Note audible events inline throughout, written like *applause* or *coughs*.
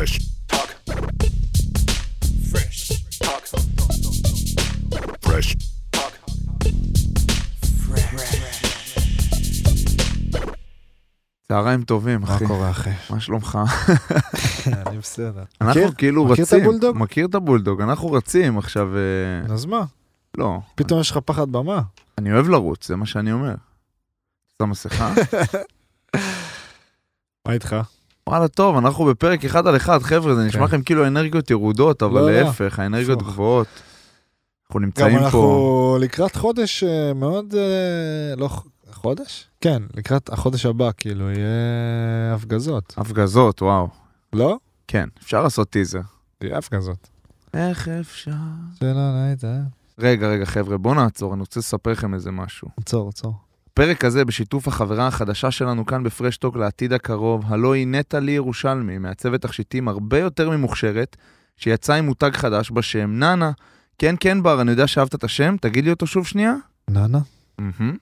Fresh talk. Fresh talk. Fresh talk. צהריים טובים, מה אחי. קורה, אחי? מה שלומך? *laughs* אני בסדר. אנחנו מכיר? כאילו מכיר רצים. את הבולדוג? מכיר את הבולדוג, אנחנו רצים עכשיו... אה, אז מה? לא. פתאום יש לך פחד במה. אני אוהב לרוץ, זה מה שאני אומר. שם מסכה? *laughs* מה איתך? וואלה, טוב, אנחנו בפרק אחד על אחד, חבר'ה, זה נשמע כן. לכם כאילו אנרגיות ירודות, אבל לא, לא. להפך, האנרגיות. גבוהות. אנחנו גם נמצאים פה... אנחנו לקראת חודש אה, מאוד... אה, לא... חודש? כן, לקראת החודש הבא, כאילו, יהיה הפגזות. הפגזות, וואו. לא? כן, אפשר לעשות טיזר. יהיה הפגזות. איך אפשר? שאלה היית, אה? רגע, רגע, חבר'ה, בואו נעצור, אני רוצה לספר לכם איזה משהו. עצור, עצור. הפרק הזה בשיתוף החברה החדשה שלנו כאן בפרשטוק לעתיד הקרוב, הלא היא נטע לי ירושלמי, מעצבת תכשיטים הרבה יותר ממוכשרת, שיצאה עם מותג חדש בשם נאנה. כן, כן, בר, אני יודע שאהבת את השם, תגיד לי אותו שוב שנייה. נאנה? מהמם.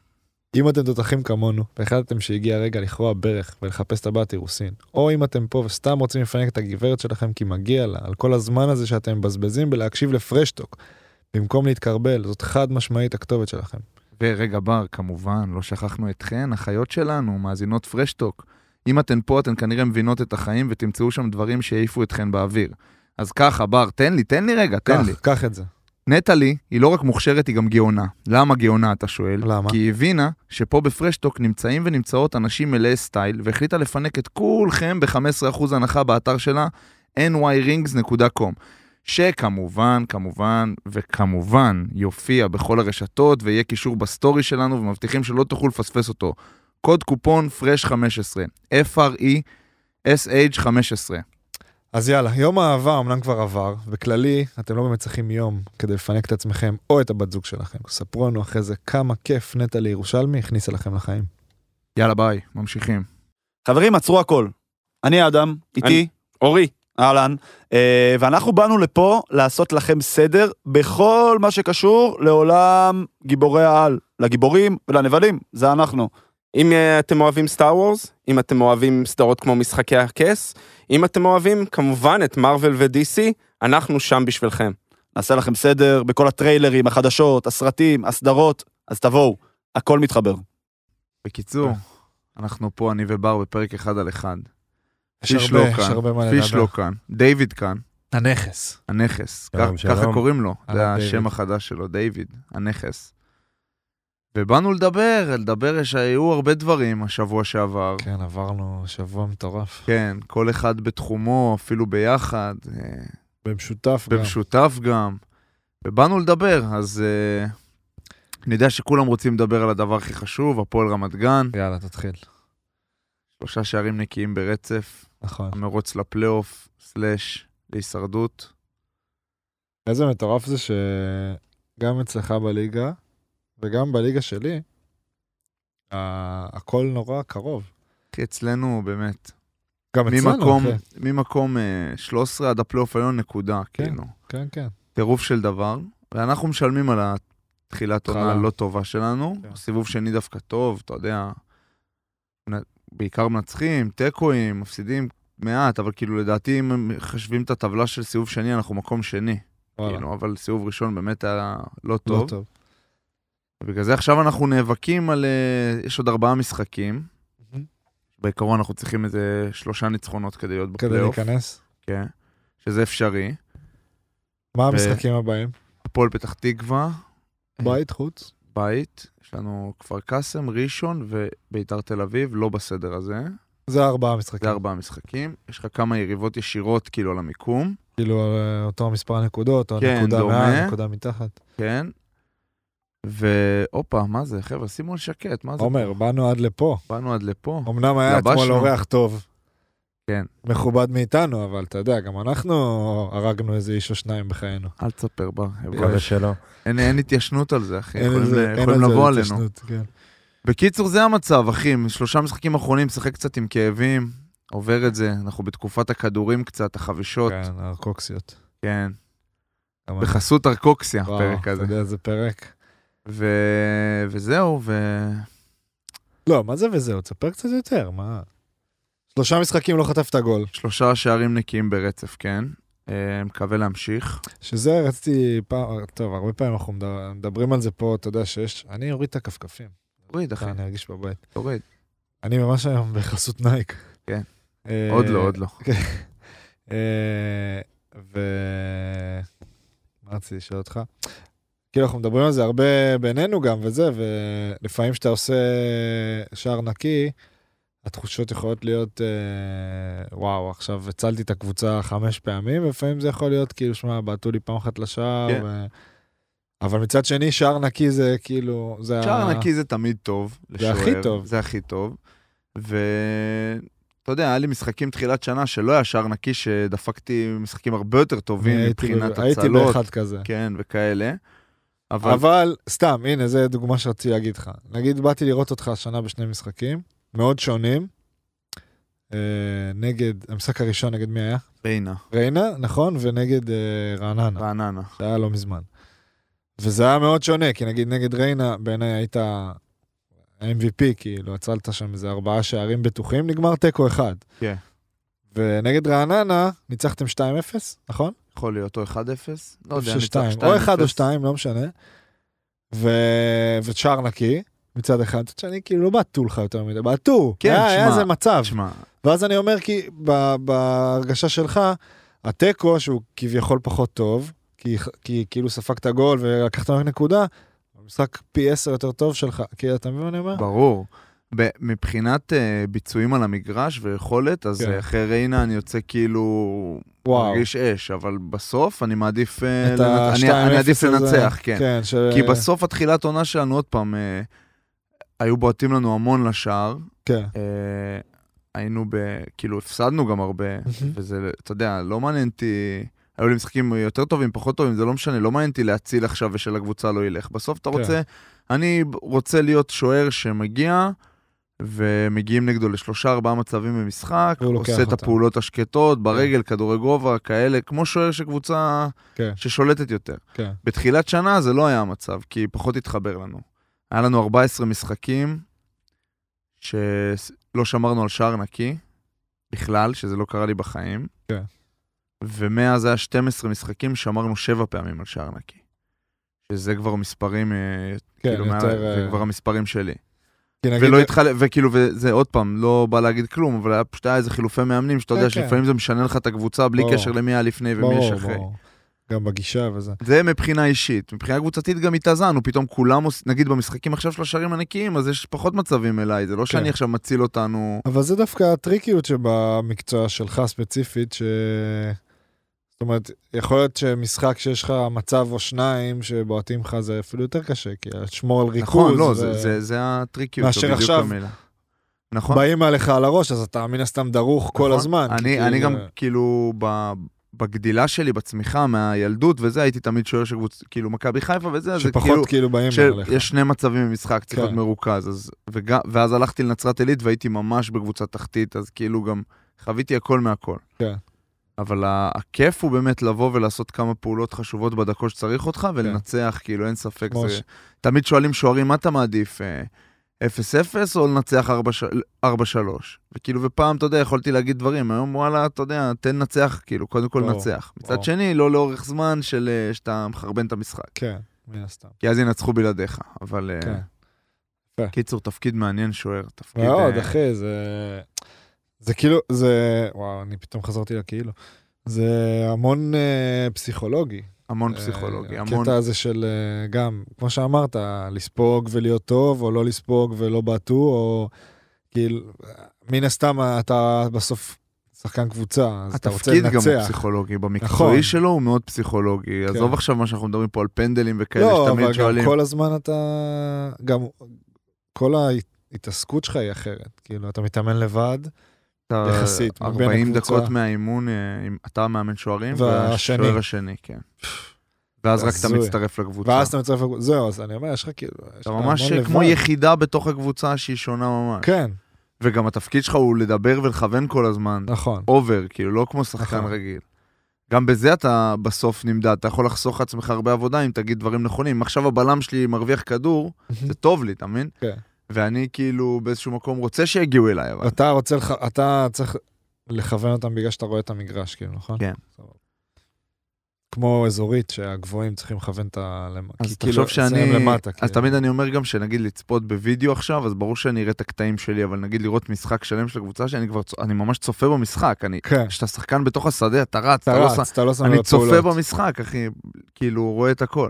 אם אתם תותחים כמונו, והחלטתם שהגיע הרגע לכרוע ברך ולחפש טבעת אירוסין, או אם אתם פה וסתם רוצים לפנק את הגברת שלכם כי מגיע לה, על כל הזמן הזה שאתם מבזבזים בלהקשיב לפרשטוק, במקום להתקרבל, זאת חד משמעית הכתובת שלכם. ורגע, בר, כמובן, לא שכחנו אתכן, החיות שלנו, מאזינות פרשטוק. אם אתן פה, אתן כנראה מבינות את החיים ותמצאו שם דברים שיעיפו אתכן באוויר. אז ככה, בר, תן לי, תן לי רגע, תן קח, לי. קח את זה. נטלי היא לא רק מוכשרת, היא גם גאונה. למה גאונה, אתה שואל? למה? כי היא הבינה שפה בפרשטוק נמצאים ונמצאות אנשים מלאי סטייל, והחליטה לפנק את כולכם ב-15% הנחה באתר שלה, nyrings.com. שכמובן, כמובן וכמובן יופיע בכל הרשתות ויהיה קישור בסטורי שלנו ומבטיחים שלא תוכלו לפספס אותו. קוד קופון fresh 15, F-R-E-S-H 15. אז יאללה, יום האהבה אמנם כבר עבר, בכללי, אתם לא באמת צריכים יום כדי לפנק את עצמכם או את הבת זוג שלכם. ספרו לנו אחרי זה כמה כיף נטע לירושלמי הכניסה לכם לחיים. יאללה ביי, ממשיכים. חברים, עצרו הכל. אני אדם, איתי, אורי, אהלן, אה, ואנחנו באנו לפה לעשות לכם סדר בכל מה שקשור לעולם גיבורי העל, לגיבורים ולנבלים, זה אנחנו. אם אה, אתם אוהבים סטאר וורס, אם אתם אוהבים סדרות כמו משחקי הכס, אם אתם אוהבים כמובן את מארוול ו-DC, אנחנו שם בשבילכם. נעשה לכם סדר בכל הטריילרים, החדשות, הסרטים, הסדרות, אז תבואו, הכל מתחבר. בקיצור, אנחנו פה, אני ובר, בפרק אחד על אחד. יש פיש לא יש כאן, פיש. לא כאן, דיוויד כאן, הנכס. הנכס, ככה. קוראים לו, זה אהלן, השם. החדש שלו, דיוויד, הנכס. ובאנו לדבר, לדבר, יש- היו הרבה דברים השבוע שעבר. כן, עברנו שבוע מטורף. כן, כל אחד בתחומו, אפילו ביחד, אה, במשותף גם. במשותף גם. ובאנו לדבר, אז אה, אני יודע שכולם רוצים לדבר על הדבר הכי חשוב, הפועל רמת גן, יאללה, תתחיל. שלושה שערים נקיים ברצף, נכון. המרוץ לפלייאוף, סלאש, להישרדות. איזה מטורף זה שגם אצלך בליגה, וגם בליגה שלי, ה- הכל נורא קרוב. אחי, אצלנו באמת, גם אצלנו, ממקום, אחי. ממקום אה, 13 עד הפלייאוף העליון נקודה, כן. כאילו. כן, כן. טירוף של דבר, ואנחנו משלמים על התחילת עונה. הלא טובה שלנו. כן. סיבוב שני דווקא טוב, אתה יודע, בעיקר מנצחים, תיקואים, מפסידים מעט, אבל כאילו לדעתי אם הם מחשבים את הטבלה של סיבוב שני, אנחנו מקום שני. וואלה. כאילו, אבל סיבוב ראשון באמת היה לא לא טוב. טוב. ובגלל זה עכשיו אנחנו נאבקים על... אה, יש עוד ארבעה משחקים. מהמם. בעיקרון אנחנו צריכים איזה שלושה ניצחונות כדי להיות כדי בפלייאוף. להיכנס. כן, שזה אפשרי. מה המשחקים הבאים? הפועל פתח תקווה, בית, חוץ? בית, יש לנו כפר קאסם, ראשון וביתר תל אביב, לא בסדר הזה. זה ארבעה משחקים. זה ארבעה משחקים. יש לך כמה יריבות ישירות כאילו על המיקום, כאילו אה, אותו מספר הנקודות, או כן, נקודה דומה. מעל, נקודה מתחת. כן? והופה, מה זה, חבר'ה, שימו על שקט, מה זה? עומר, באנו עד לפה. באנו עד לפה. אמנם היה. אתמול אורח טוב. כן. מכובד מאיתנו, אבל אתה יודע, גם אנחנו הרגנו איזה איש או שניים בחיינו. אל תספר בר. מקווה שלא. אין, אין התיישנות על זה, אחי. אין יכולים, אין יכולים על זה לבוא עלינו. התיישנות, כן. בקיצור, זה המצב, אחי. שלושה משחקים אחרונים, משחק קצת עם כאבים, עובר את זה. אנחנו בתקופת הכדורים קצת, החבישות. כן, הרקוקסיות. כן. בחסות ארקוקסיה, וואו, הפרק אתה הזה. יודע איזה פרק. ו... וזהו, ו... לא, מה זה וזהו? תספר קצת יותר, מה? שלושה משחקים לא חטפת גול. שלושה שערים נקיים ברצף, כן. אה, מקווה להמשיך. שזה רציתי פעם, טוב, הרבה פעמים אנחנו מדבר- מדברים על זה פה, אתה יודע שיש, אני אוריד את הכפכפים. תוריד, אחי, אני ארגיש בבית. תוריד. אני ממש היום בחסות נייק. כן. אה, עוד לא, עוד לא. *laughs* אה, ו... מה רציתי לשאול אותך? כאילו אנחנו מדברים על זה הרבה בינינו גם וזה, ולפעמים כשאתה עושה שער נקי, התחושות יכולות להיות, אה, וואו, עכשיו הצלתי את הקבוצה חמש פעמים, ולפעמים זה יכול להיות כאילו, שמע, בעטו לי פעם אחת לשער, כן. ו... אבל מצד שני, שער נקי זה כאילו, זה שער ה- נקי זה תמיד טוב. זה הכי לשוער, טוב. זה הכי טוב. ואתה יודע, היה לי משחקים תחילת שנה שלא היה שער נקי, שדפקתי משחקים הרבה יותר טובים הייתי מבחינת ב- הייתי הצלות. באחד כזה. כן, וכאלה. אבל אבל סתם, הנה, זו דוגמה שרציתי להגיד לך. נגיד, באתי לראות אותך השנה בשני משחקים, מאוד שונים. אה, נגד, המשחק הראשון נגד מי היה? ריינה, ריינה, נכון? ונגד אה, רעננה, רעננה. שהיה לא מזמן. וזה היה מאוד שונה, כי נגיד נגד ריינה, בעיניי היית MVP, כאילו, הצלת שם איזה ארבעה שערים בטוחים, נגמר תיקו אחד. כן. ונגד רעננה, ניצחתם 2-0, נכון? יכול להיות או 1-0. לא יודע, ניצח שתיים, או אחד או 2-0. שתיים, לא משנה. ושער נקי, מצד אחד, מצד שני, כאילו לא בעטו לך יותר מדי, בעטו, כן, היה, היה איזה מצב. תשמע, ואז אני אומר, כי בהרגשה שלך, התיקו, שהוא כביכול פחות טוב, כי, כי כאילו ספגת גול ולקחת רק נקודה, המשחק פי עשר יותר טוב שלך, כי אתה מבין מה אני אומר? ברור. מבחינת אה, ביצועים על המגרש ויכולת, אז כן. אה, אחרי ריינה אני יוצא כאילו... וואו. מרגיש אש, אבל בסוף אני מעדיף, את לנ- אני- 2-0 אני עדיף לנצח, כן. כן, ש... כי בסוף התחילת עונה שלנו, עוד פעם, אה, היו בועטים לנו המון לשער. כן, אה, היינו ב... כאילו, הפסדנו גם הרבה, וזה, אתה יודע, לא מעניין אותי... היו לי משחקים יותר טובים, פחות טובים, זה לא משנה, לא מעניין אותי להציל עכשיו ושלקבוצה לא ילך. בסוף אתה כן. רוצה... אני רוצה להיות שוער שמגיע, ומגיעים נגדו לשלושה ארבעה מצבים במשחק, עושה את. הפעולות השקטות, ברגל, כדורי גובה, כאלה, כמו שוער של קבוצה כן, ששולטת יותר. כן. בתחילת שנה זה לא היה המצב, כי פחות התחבר לנו. היה לנו 14 משחקים שלא שמרנו על שער נקי, בכלל, שזה לא קרה לי בחיים. כן. ומאז היה 12 משחקים, שמרנו 7 פעמים על שער נקי. שזה כבר מספרים, אה, כן, כאילו, יותר... מעל- זה אה, כבר המספרים שלי. כי נגיד- ולא התחלף, וכאילו, וזה עוד פעם, לא בא להגיד כלום, אבל היה פשוט היה איזה חילופי מאמנים, שאתה כן, יודע כן. שלפעמים זה משנה לך את הקבוצה בלי ברור. קשר למי היה לפני ומי יש אחרי. ברור. גם בגישה וזה. זה מבחינה אישית. מבחינה קבוצתית גם התאזנו, פתאום כולם, נגיד במשחקים עכשיו של השערים הנקיים, אז יש פחות מצבים אליי, זה לא שאני כן. עכשיו מציל אותנו. אבל זה דווקא הטריקיות שבמקצוע שלך ספציפית, ש... זאת אומרת, יכול להיות שמשחק שיש לך מצב או שניים שבועטים לך זה אפילו יותר קשה, כי לשמור על ריכוז. נכון, לא, ו- זה- זה- זה הטריקיות, מאשר עכשיו, המילה. נכון. באים עליך על הראש, אז אתה מן הסתם דרוך כל נכון. הזמן. אני, כי אני גם, כאילו, ב, בגדילה שלי, בצמיחה, מהילדות וזה, הייתי תמיד שוער של קבוצה, כאילו, מכבי חיפה וזה, אז זה שפחות כאילו, כאילו באים עליך. שיש שני מצבים במשחק, צריך כן. להיות מרוכז. אז, וג, ואז הלכתי לנצרת עילית והייתי ממש בקבוצה תחתית, אז כאילו גם חוויתי הכל מהכל. כן. אבל הכיף הוא באמת לבוא ולעשות כמה פעולות חשובות בדקות שצריך אותך, ולנצח, כאילו, אין ספק. זה... ש- תמיד שואלים שוערים, מה אתה מעדיף? אה, 0-0 או לנצח 4-3? וכאילו, ופעם, אתה יודע, יכולתי להגיד דברים, היום וואלה, אתה יודע, תן לנצח, כאילו, קודם כל לנצח. מצד. שני, לא לאורך זמן של אה, שאתה מחרבן את המשחק. כן, מן הסתם. כי אז ינצחו בלעדיך, אבל... אה, כן. קיצור, תפקיד מעניין שוער, תפקיד... מאוד, אה, אחי, זה... זה כאילו, זה... וואו, אני פתאום חזרתי לכאילו. זה המון פסיכולוגי. המון אה, פסיכולוגי, המון... הקטע הזה של אה, גם, כמו שאמרת, לספוג ולהיות טוב, או לא לספוג ולא בעטו, או כאילו, מן הסתם אתה בסוף שחקן קבוצה, אז אתה רוצה התפקיד גם הוא לנצח. פסיכולוגי, במקצועי נכון. שלו הוא מאוד פסיכולוגי. כן. עזוב עכשיו מה שאנחנו מדברים פה על פנדלים וכאלה, לא, שתמיד אבל שואלים. גם כל הזמן אתה... גם כל ההתעסקות שלך היא אחרת. כאילו, אתה מתאמן לבד, יחסית, מבין 40 הקבוצה. דקות מהאימון, אה, אתה מאמן שוערים. והשוער השני, כן. ואז רק אתה. מצטרף לקבוצה. ואז אתה מצטרף... לקבוצה. זהו, אז אני אומר, יש לך כאילו... אתה ממש כמו. יחידה בתוך הקבוצה שהיא שונה ממש. כן, וגם התפקיד שלך הוא לדבר ולכוון כל הזמן. נכון. אובר, כאילו, לא כמו שחקן נכון. רגיל. גם בזה אתה בסוף נמדד, אתה יכול לחסוך לעצמך הרבה עבודה אם תגיד דברים נכונים. אם עכשיו הבלם שלי מרוויח כדור, זה טוב לי, אתה מבין? כן. ואני כאילו באיזשהו מקום רוצה שיגיעו אליי, אבל... אתה רוצה, לח... אתה צריך לכוון אותם בגלל שאתה רואה את המגרש, כאילו, נכון? כן. כמו אזורית, שהגבוהים צריכים לכוון את ה... אז תחשוב כאילו, שאני... למטה, אז כאילו. תמיד אני אומר גם שנגיד לצפות בווידאו עכשיו, אז ברור שאני אראה את הקטעים שלי, אבל נגיד לראות משחק שלם של הקבוצה שאני כבר... אני ממש צופה במשחק. אני... כן, כשאתה שחקן בתוך השדה, אתה רץ, אתה אתה לא... רץ, אתה לא שם אני צופה. במשחק, אחי, כאילו, רואה את הכל.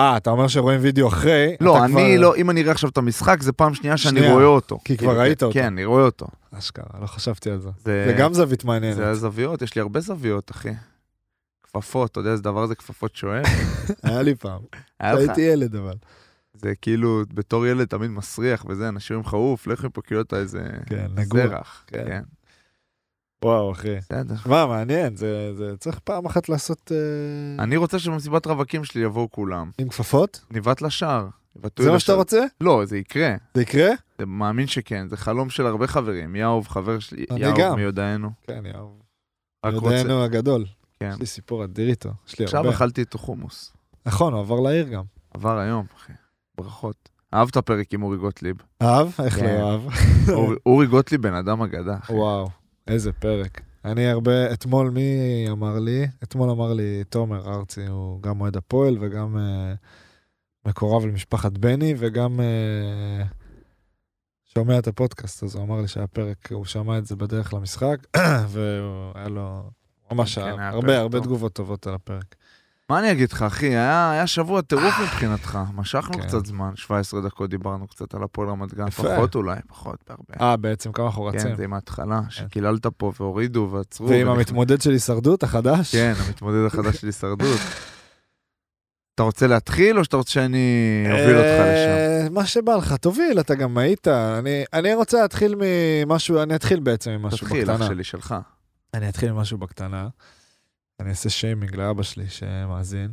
אה, אתה אומר שרואים וידאו אחרי, לא, אני כבר- לא, אם אני אראה עכשיו את המשחק, זה פעם שנייה שאני שנייה, רואה אותו. כי כבר כאילו, ראית אותו. כן, אני רואה אותו. אשכרה, לא חשבתי על זה. זה זה גם זווית מעניינת. זה הזוויות, יש לי הרבה זוויות, אחי. כפפות, אתה יודע איזה דבר זה כפפות שואל? *laughs* היה לי פעם. *laughs* הייתי ילד אבל. זה כאילו, בתור ילד תמיד מסריח וזה, אנשים אומרים לך, אוף, לך מפה כאילו אתה איזה כן, נגוע. זרח. כן. וואו, אחי. בסדר. מה, מעניין, זה זה צריך פעם אחת לעשות אה, אני רוצה שבמסיבת רווקים שלי יבואו כולם. עם כפפות? ניווט לשער. זה מה שאתה. רוצה? לא, זה יקרה. זה יקרה? זה מאמין שכן, זה חלום של הרבה חברים. יאוב, חבר שלי, אני יאוב גם. מיודענו. כן, יאהב. רק רוצה... הגדול. כן. יש לי סיפור אדיר איתו. יש לי עכשיו הרבה. אכלתי איתו חומוס. נכון, הוא עבר לעיר גם. עבר היום, אחי. ברכות. אהבת פרק עם אורי גוטליב. אהב? איך כן. לא אהב? אורי- אורי גוטליב בן אדם אגדה. אחי. וואו, איזה פרק. אני הרבה, אתמול מי אמר לי? אתמול אמר לי תומר ארצי, הוא גם אוהד הפועל וגם אה, מקורב למשפחת בני וגם אה, שומע את הפודקאסט, אז הוא אמר לי שהיה פרק, הוא שמע את זה בדרך למשחק, *coughs* והיה לו ממש כן. היה הרבה הרבה טוב. תגובות טובות על הפרק. מה אני אגיד לך, אחי? היה היה שבוע טירוף מבחינתך. משכנו כן. קצת זמן, 17 דקות דיברנו קצת על הפועל רמת גן. יפה. פחות אולי, פחות בהרבה. אה, בעצם כמה אנחנו רצים. כן, זה עם ההתחלה, שקיללת פה והורידו ועצרו. ועם ונכנס- המתמודד של הישרדות החדש? כן, המתמודד החדש של הישרדות. *laughs* אתה רוצה להתחיל, או שאתה רוצה שאני אוביל אותך לשם? אה, מה שבא לך, תוביל, אתה גם היית. אני, אני רוצה להתחיל ממשהו, אני אתחיל בעצם עם משהו תתחיל, בקטנה. אח שלי, שלך. אני אתחיל עם משהו בקטנה. אני אעשה שיימינג לאבא שלי שמאזין.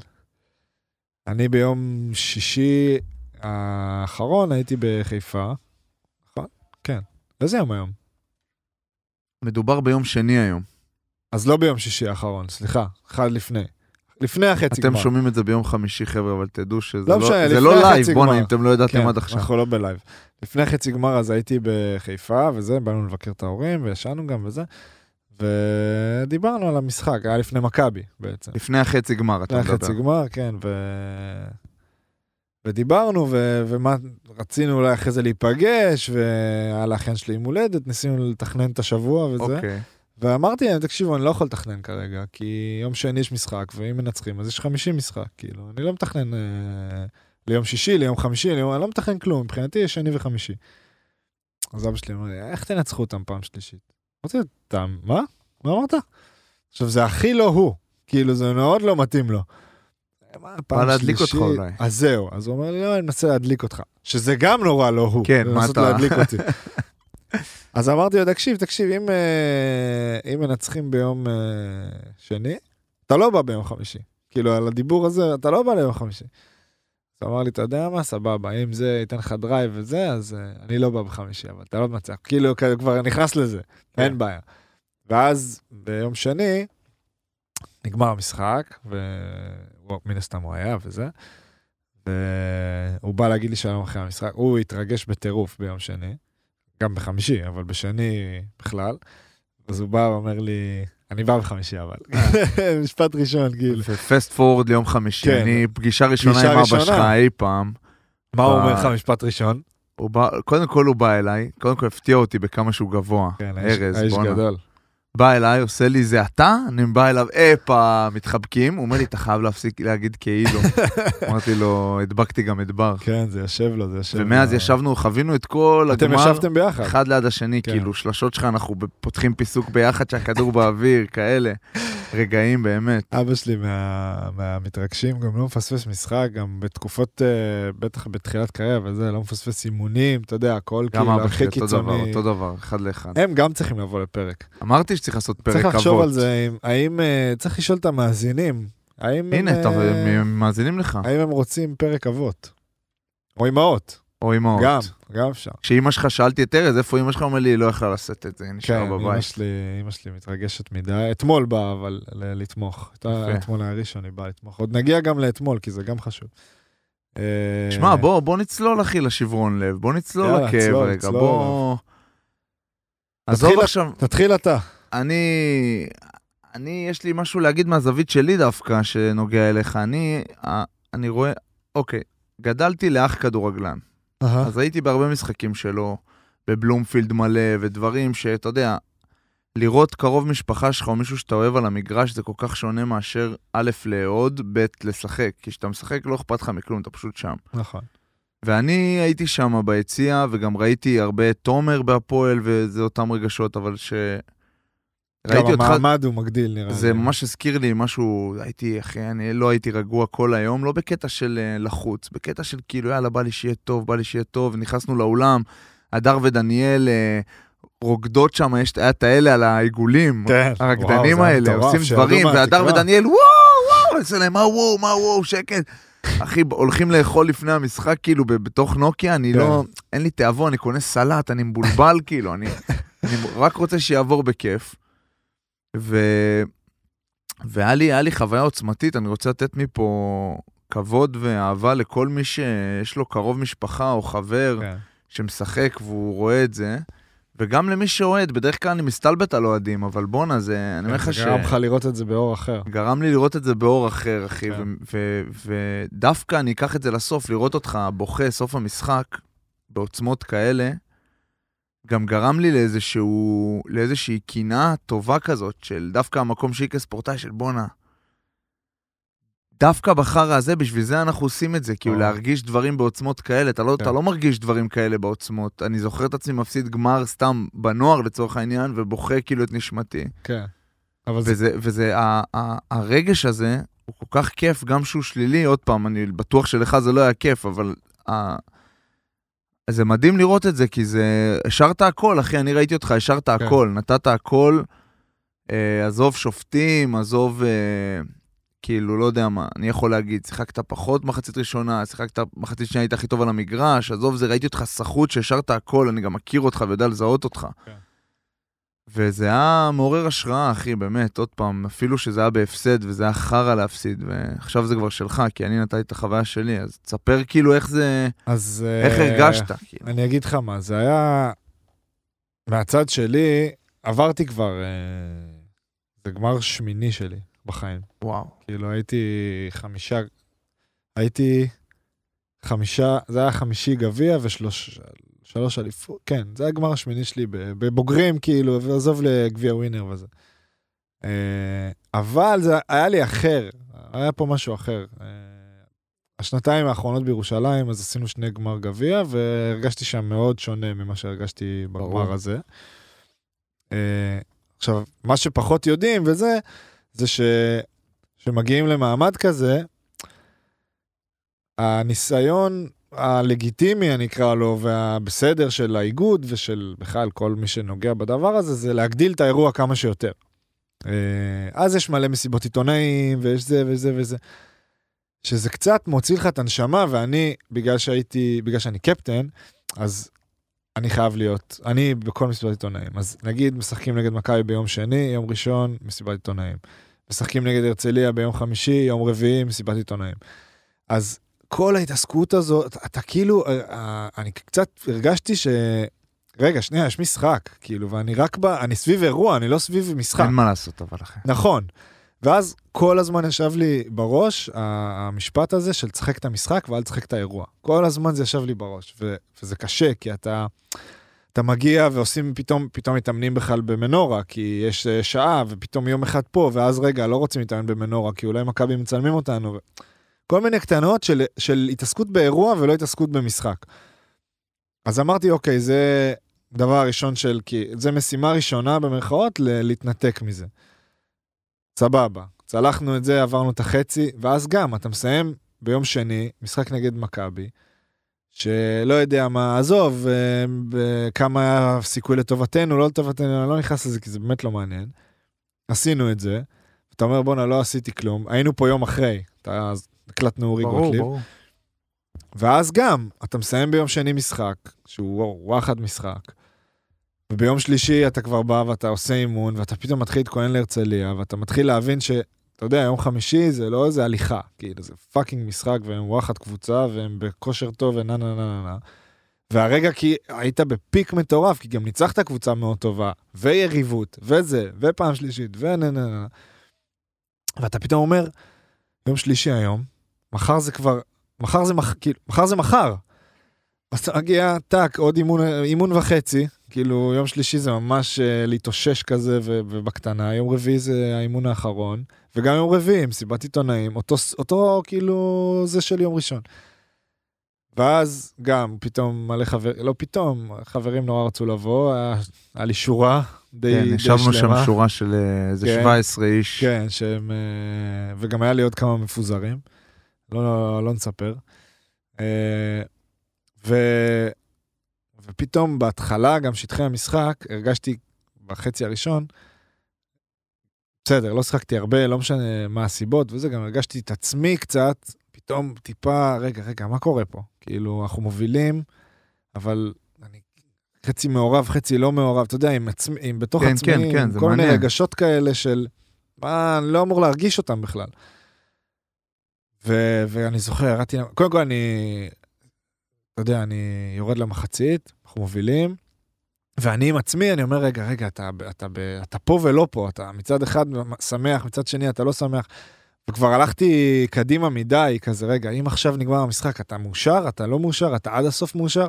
אני ביום שישי האחרון הייתי בחיפה. נכון? כן. איזה יום היום? מדובר ביום שני היום. אז לא ביום שישי האחרון, סליחה, אחד לפני. לפני החצי אתם גמר. שומעים את זה ביום חמישי, חבר'ה, אבל תדעו שזה לא לא משנה, לא החצי לייב, בואנה. אם אתם לא ידעתם כן, עד עכשיו. אנחנו לא בלייב. לפני חצי גמר אז הייתי בחיפה וזה, באנו לבקר את ההורים וישנו גם וזה. ודיברנו על המשחק, היה לפני מכבי בעצם. לפני החצי גמר, אתה לפני חצי מדבר. גמר, כן, ו... ודיברנו, ו... ומה, רצינו אולי אחרי זה להיפגש, והיה לאחיין שלי יום הולדת, ניסינו לתכנן את השבוע וזה. אוקיי. ואמרתי להם, תקשיבו, אני לא יכול לתכנן כרגע, כי יום שני יש משחק, ואם מנצחים, אז יש חמישי משחק, כאילו, אני לא מתכנן אה, ליום שישי, ליום חמישי, ליום... אני לא מתכנן כלום, מבחינתי יש שני וחמישי. אז אבא שלי אומר לי, איך תנצחו אותם פעם שלישית? אמרתי לו, אתה, מה? מה אמרת? עכשיו, זה הכי לא הוא, כאילו, זה מאוד לא מתאים לו. מה, פעם להדליק אותך שלישית? אולי. אז זהו, אז הוא אומר לי, לא, אני מנסה להדליק אותך. שזה גם נורא לא הוא. כן, מה אתה- להדליק אותי. *laughs* אז אמרתי לו, תקשיב, תקשיב, אם, אה, אם מנצחים ביום אה, שני, אתה לא בא ביום חמישי. כאילו, על הדיבור הזה, אתה לא בא ליום חמישי. אז אמר לי, אתה יודע מה, סבבה, אם זה ייתן לך דרייב וזה, אז אה, אני לא בא בחמישי, אבל אתה לא מנצח. כאילו, כבר נכנס לזה, כן. אין בעיה. ואז ביום שני, נגמר המשחק, ומן הסתם הוא היה וזה, והוא בא להגיד לי שלום אחרי המשחק, הוא התרגש בטירוף ביום שני, גם בחמישי, אבל בשני בכלל. אז הוא בא ואומר לי, אני בא בחמישי אבל. *laughs* משפט ראשון, כאילו. פסט פורוד ליום חמישי, כן. אני פגישה ראשונה עם אבא. שלך אי פעם. מה הוא אומר לך משפט ראשון? הוא בא, קודם כל הוא בא אליי, קודם כל הפתיע אותי בכמה שהוא גבוה. כן, האיש-. גדול. בא אליי, עושה לי זה אתה? אני בא אליו, הפה, מתחבקים. הוא אומר לי, אתה חייב להפסיק להגיד כאילו. *laughs* אמרתי לו, הדבקתי גם את בר. כן, זה יושב לו, זה יושב לו. ומאז ישבנו, חווינו את כל אתם הגמר, ישבתם ביחד. אחד ליד השני, כן. כאילו, שלשות שלך, אנחנו פותחים פיסוק ביחד, שהכדור באוויר, כאלה. רגעים באמת. אבא שלי מה, מהמתרגשים גם לא מפספס משחק, גם בתקופות, אה, בטח בתחילת קריירה וזה, לא מפספס אימונים, אתה יודע, הכל גם כאילו אבא הכי שלי, אותו דבר, קיצוני. אותו דבר, אחד לאחד. הם גם צריכים לבוא לפרק. אמרתי שצריך לעשות פרק צריך אבות. לחשוב על זה, אם- האם, אה, צריך לשאול את המאזינים, האם הנה, הם, אתה- אה, הם מאזינים לך. האם הם רוצים פרק אבות? או אמהות, או אמהות. גם, גם אפשר. כשאימא שלך, שאלתי את ארז, איפה אימא שלך? אומר לי, היא לא יכלה לשאת את זה, היא כן, נשארה אמא בבית. שלי, אמא שלי מתרגשת מדי. אתמול באה, אבל לתמוך. אתמול היה ראשון, היא באה לתמוך. עוד נגיע גם לאתמול, כי זה גם חשוב. אה, שמע, בוא, בוא נצלול, אחי, לשברון לב. בוא נצלול לכאב רגע, בוא... עזוב תתחיל- עכשיו, תתחיל אתה. אני... אני, יש לי משהו להגיד מהזווית שלי דווקא, שנוגע אליך. אני, אה, אני רואה, אוקיי, גדלתי לאח כדורגלן. אהה. אז הייתי בהרבה משחקים שלו, בבלומפילד מלא, ודברים שאתה יודע, לראות קרוב משפחה שלך או מישהו שאתה אוהב על המגרש זה כל כך שונה מאשר א', לאהוד, ב', לשחק. כי כשאתה משחק לא אכפת לך מכלום, אתה פשוט שם. נכון. ואני הייתי שם ביציע, וגם ראיתי הרבה תומר בהפועל, וזה אותם רגשות, אבל ש... גם ראיתי אותך, המעמד הוא מגדיל נראה לי. זה ממש הזכיר לי משהו, הייתי, אחי, אני לא הייתי רגוע כל היום, לא בקטע של אה, לחוץ, בקטע של כאילו, יאללה, בא לי שיהיה טוב, בא לי שיהיה טוב, נכנסנו לאולם, הדר ודניאל אה, רוקדות שם, יש את האלה על העיגולים, כן. הרקדנים וואו, האלה, עושים דברים, והדר. ודניאל, וואו, וואו, עושה להם, מה וואו, מה וואו, שקט. אחי, הולכים לאכול לפני המשחק, כאילו, בתוך נוקיה, אני כן. לא, אין לי תיאבון, אני קונה סלט, אני מבולבל, *laughs* כאילו, אני, אני רק רוצה שיעבור בכיף. ו... והיה לי, לי חוויה עוצמתית, אני רוצה לתת מפה כבוד ואהבה לכל מי שיש לו קרוב משפחה או חבר כן. שמשחק והוא רואה את זה, וגם למי שאוהד, בדרך כלל אני מסתלבט על אוהדים, אבל בואנה, זה, אני אומר לך ש... גרם לך לראות את זה באור אחר. גרם לי לראות את זה באור אחר, אחי, כן. ודווקא אני אקח את זה לסוף, לראות אותך בוכה סוף המשחק, בעוצמות כאלה, גם גרם לי לאיזשהו, לאיזושהי קינה טובה כזאת, של דווקא המקום שלי כספורטאי, של בואנה. דווקא בחרא הזה, בשביל זה אנחנו עושים את זה, כאילו אה. להרגיש דברים בעוצמות כאלה, אתה לא, כן. אתה לא מרגיש דברים כאלה בעוצמות. אני זוכר את עצמי מפסיד גמר סתם בנוער לצורך העניין, ובוכה כאילו את נשמתי. כן. אבל זה... וזה, וזה, ה, ה, הרגש הזה, הוא כל כך כיף, גם שהוא שלילי, עוד פעם, אני בטוח שלך זה לא היה כיף, אבל ה... זה מדהים לראות את זה, כי זה... השארת הכל, אחי, אני ראיתי אותך, השארת כן. הכל, נתת הכל, אה, עזוב שופטים, עזוב, אה, כאילו, לא יודע מה, אני יכול להגיד, שיחקת פחות מחצית ראשונה, שיחקת מחצית שנייה, היית הכי טוב על המגרש, עזוב זה, ראיתי אותך סחוט שהשארת הכל, אני גם מכיר אותך ויודע לזהות אותך. כן. וזה היה מעורר השראה, אחי, באמת, עוד פעם, אפילו שזה היה בהפסד וזה היה חרא להפסיד, ועכשיו זה כבר שלך, כי אני נתתי את החוויה שלי, אז תספר כאילו איך זה, אז... איך אה, הרגשת, כאילו. אני אגיד לך מה, זה היה... מהצד שלי, עברתי כבר... אה, זה גמר שמיני שלי בחיים. וואו. כאילו הייתי חמישה... הייתי חמישה... זה היה חמישי גביע ושלוש... שלוש אליפות, כן, זה הגמר השמיני שלי בבוגרים, כאילו, ועזוב לגביע ווינר וזה. אה, אבל זה היה לי אחר, היה פה משהו אחר. אה, השנתיים האחרונות בירושלים, אז עשינו שני גמר גביע, והרגשתי שם מאוד שונה ממה שהרגשתי בגמר. הזה. אה, עכשיו, מה שפחות יודעים וזה, זה ש... שמגיעים למעמד כזה, הניסיון הלגיטימי, אני אקרא לו, והבסדר של האיגוד ושל בכלל כל מי שנוגע בדבר הזה, זה להגדיל את האירוע כמה שיותר. אה, אז יש מלא מסיבות עיתונאים, ויש זה וזה וזה. שזה קצת מוציא לך את הנשמה, ואני, בגלל שהייתי, בגלל שאני קפטן, אז אני חייב להיות, אני בכל מסיבת עיתונאים. אז נגיד, משחקים נגד מכבי ביום שני, יום ראשון, מסיבת עיתונאים. משחקים נגד הרצליה ביום חמישי, יום רביעי, מסיבת עיתונאים. אז כל ההתעסקות הזאת, אתה, כאילו, אה, אה, אני קצת הרגשתי ש... רגע, שנייה, יש משחק, כאילו, ואני רק ב... אני סביב אירוע, אני לא סביב משחק. אין מה לעשות, אבל אחי. נכון. ואז כל הזמן ישב לי בראש המשפט הזה של תשחק את המשחק ואל תשחק את האירוע. כל הזמן זה ישב לי בראש, ו- וזה קשה, כי אתה, אתה מגיע ועושים פתאום, פתאום מתאמנים בכלל במנורה, כי יש אה, שעה, ופתאום יום אחד פה, ואז רגע, לא רוצים להתאמן במנורה, כי אולי מכבי מצלמים אותנו. ו- כל מיני קטנות של, של התעסקות באירוע ולא התעסקות במשחק. אז אמרתי, אוקיי, זה דבר ראשון של, כי זה משימה ראשונה במרכאות, ל- להתנתק מזה. סבבה, צלחנו את זה, עברנו את החצי, ואז גם, אתה מסיים ביום שני, משחק נגד מכבי, שלא יודע מה, עזוב, אה, כמה היה סיכוי לטובתנו, לא לטובתנו, אני לא נכנס לזה כי זה באמת לא מעניין. עשינו את זה, אתה אומר, בואנה, לא עשיתי כלום, היינו פה יום אחרי, אתה, הקלטנו אורי גוטליב. ואז גם, אתה מסיים ביום שני משחק, שהוא וואחד משחק, וביום שלישי אתה כבר בא ואתה עושה אימון, ואתה פתאום מתחיל להתכונן להרצליה, ואתה מתחיל להבין ש... אתה יודע, יום חמישי זה לא איזה הליכה, כאילו זה fucking משחק והם וואחד קבוצה והם בכושר טוב ונה נה נה נה נה. והרגע כי היית בפיק מטורף, כי גם ניצחת קבוצה מאוד טובה, ויריבות, וזה, ונה שלישית, ונה נה נה. ואתה פתאום אומר, יום שלישי היום, מחר זה כבר, מחר זה, מח, כאילו, מחר זה מחר. אז אתה מגיע, טאק, עוד אימון, אימון וחצי, כאילו יום שלישי זה ממש uh, להתאושש כזה ו- ובקטנה, יום רביעי זה האימון האחרון, וגם יום רביעי, מסיבת עיתונאים, אותו, אותו כאילו זה של יום ראשון. ואז גם פתאום מלא חברים, לא פתאום, חברים נורא רצו לבוא, היה, היה לי שורה די, כן, די ישבנו שם שלמה. שורה של אה, איזה כן. 17 איש. כן, שהם... אה, וגם היה לי עוד כמה מפוזרים, לא, לא, לא נספר. אה, ו... ופתאום בהתחלה, גם שטחי המשחק, הרגשתי בחצי הראשון, בסדר, לא שיחקתי הרבה, לא משנה מה הסיבות וזה, גם הרגשתי את עצמי קצת, פתאום טיפה, רגע, רגע, מה קורה פה? כאילו, אנחנו מובילים, אבל אני חצי מעורב, חצי לא מעורב, אתה יודע, עם, עצמי, עם בתוך כן, עצמי, כן, כן, עם כל מיני. רגשות כאלה של, מה, אני לא אמור להרגיש אותם בכלל. ו- ואני זוכר, ירדתי, קודם כל אני, אתה יודע, אני יורד למחצית, אנחנו מובילים, ואני עם עצמי, אני אומר, רגע, רגע, אתה, אתה, אתה, אתה פה ולא פה, אתה מצד אחד שמח, מצד שני אתה לא שמח. וכבר הלכתי קדימה מדי, כזה, רגע, אם עכשיו נגמר המשחק, אתה מאושר, אתה לא מאושר, אתה עד הסוף מאושר?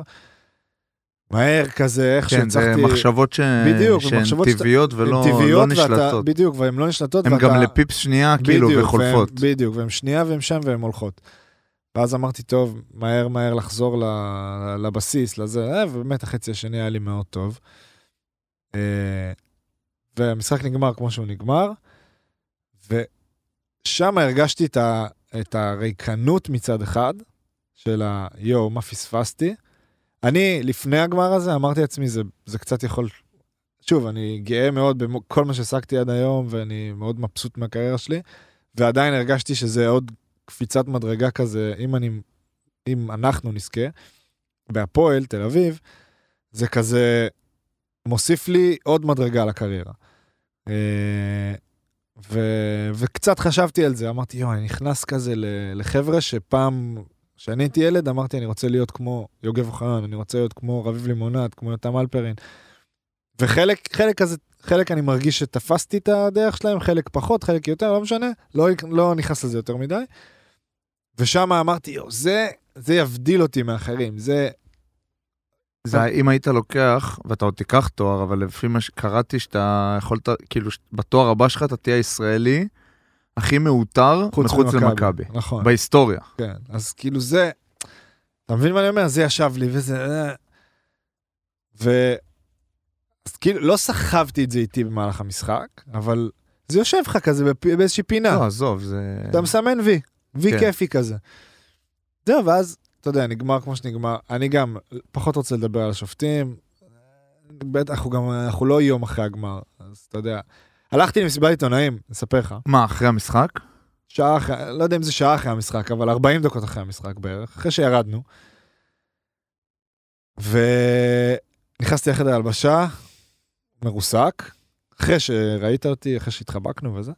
מהר כזה, איך כן, זה שהצלחתי... מחשבות ש... בדיוק, שהן מחשבות שאתה- טבעיות הן ולא טבעיות לא ואתה- נשלטות. בדיוק, והן לא נשלטות, הן ואתה... גם לפיפס שנייה כאילו בדיוק, וחולפות. והן, בדיוק, והן שנייה והן שם והן הולכות. ואז אמרתי, טוב, מהר מהר לחזור ל- לבסיס, לזה, אה, ובאמת החצי השני היה לי מאוד טוב. אה, והמשחק נגמר כמו שהוא נגמר, ושם הרגשתי את, ה, את הריקנות מצד אחד, של היואו, מה פספסתי. אני, לפני הגמר הזה, אמרתי לעצמי, זה, זה קצת יכול... שוב, אני גאה מאוד בכל מה שהשגתי עד היום, ואני מאוד מבסוט מהקריירה שלי, ועדיין הרגשתי שזה עוד קפיצת מדרגה כזה, אם אני, אם אנחנו נזכה, בהפועל, תל אביב, זה כזה מוסיף לי עוד מדרגה לקריירה. אה, ו, וקצת חשבתי על זה, אמרתי, יואו, אני נכנס כזה לחבר'ה שפעם, כשאני הייתי ילד, אמרתי, אני רוצה להיות כמו יוגב אוחיון, אני רוצה להיות כמו רביב לימונד, כמו יותם אלפרין. וחלק, חלק כזה, חלק אני מרגיש שתפסתי את הדרך שלהם, חלק פחות, חלק יותר, לא משנה, לא, לא נכנס לזה יותר מדי. ושם אמרתי, יואו, זה, זה יבדיל אותי מאחרים, זה... זה אם היית לוקח, ואתה עוד תיקח תואר, אבל לפי מה שקראתי, שאתה יכולת, כאילו, בתואר הבא שלך אתה תהיה הישראלי הכי מעוטר מחוץ למכבי. נכון. בהיסטוריה. כן, אז כאילו זה, אתה מבין מה אני אומר? זה ישב לי וזה... אה. ו... אז כאילו, לא סחבתי את זה איתי במהלך המשחק, אבל זה יושב לך כזה בפ... באיזושהי פינה. לא, עזוב, זה... אתה מסמן וי, וי כן. כיפי כזה. זהו, ואז, אתה יודע, נגמר כמו שנגמר. אני גם פחות רוצה לדבר על השופטים. בטח, אנחנו גם, אנחנו לא יום אחרי הגמר, אז אתה יודע. הלכתי למסיבת עיתונאים, אספר לך. מה, אחרי המשחק? שעה אחרי, לא יודע אם זה שעה אחרי המשחק, אבל 40 דקות אחרי המשחק בערך, אחרי שירדנו. ונכנסתי לחדר הלבשה, מרוסק, אחרי שראית אותי, אחרי שהתחבקנו וזה.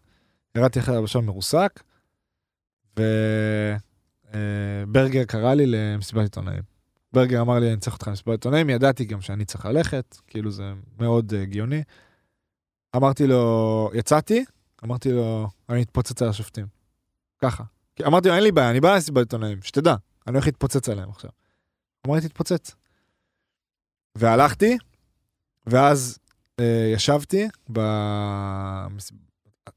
ירדתי לחדר הלבשה מרוסק, וברגר קרא לי למסיבת עיתונאים. ברגר אמר לי, אני צריך אותך למסיבת עיתונאים, ידעתי גם שאני צריך ללכת, כאילו זה מאוד אה, הגיוני. אמרתי לו, יצאתי, אמרתי לו, אני אתפוצץ על השופטים. ככה. כי אמרתי לו, אין לי בעיה, אני בא למסיבת עיתונאים, שתדע, אני הולך להתפוצץ עליהם עכשיו. הוא אמר לי, תתפוצץ. והלכתי, ואז אה, ישבתי במס...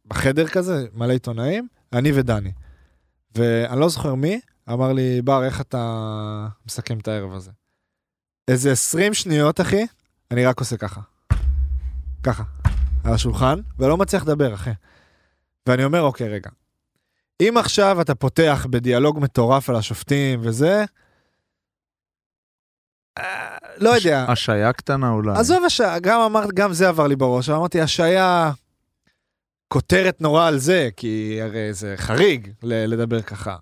בחדר כזה, מלא עיתונאים, אני ודני. ואני לא זוכר מי, אמר לי, בר, איך אתה מסכם את הערב הזה? איזה 20 שניות, אחי, אני רק עושה ככה. ככה. על השולחן, ולא מצליח לדבר, אחי. ואני אומר, אוקיי, רגע. אם עכשיו אתה פותח בדיאלוג מטורף על השופטים וזה, אה, לא יודע. השעיה קטנה אולי. עזוב השעיה, גם אמרת, גם זה עבר לי בראש, אמרתי, השעיה כותרת נורא על זה, כי הרי זה חריג לדבר ככה.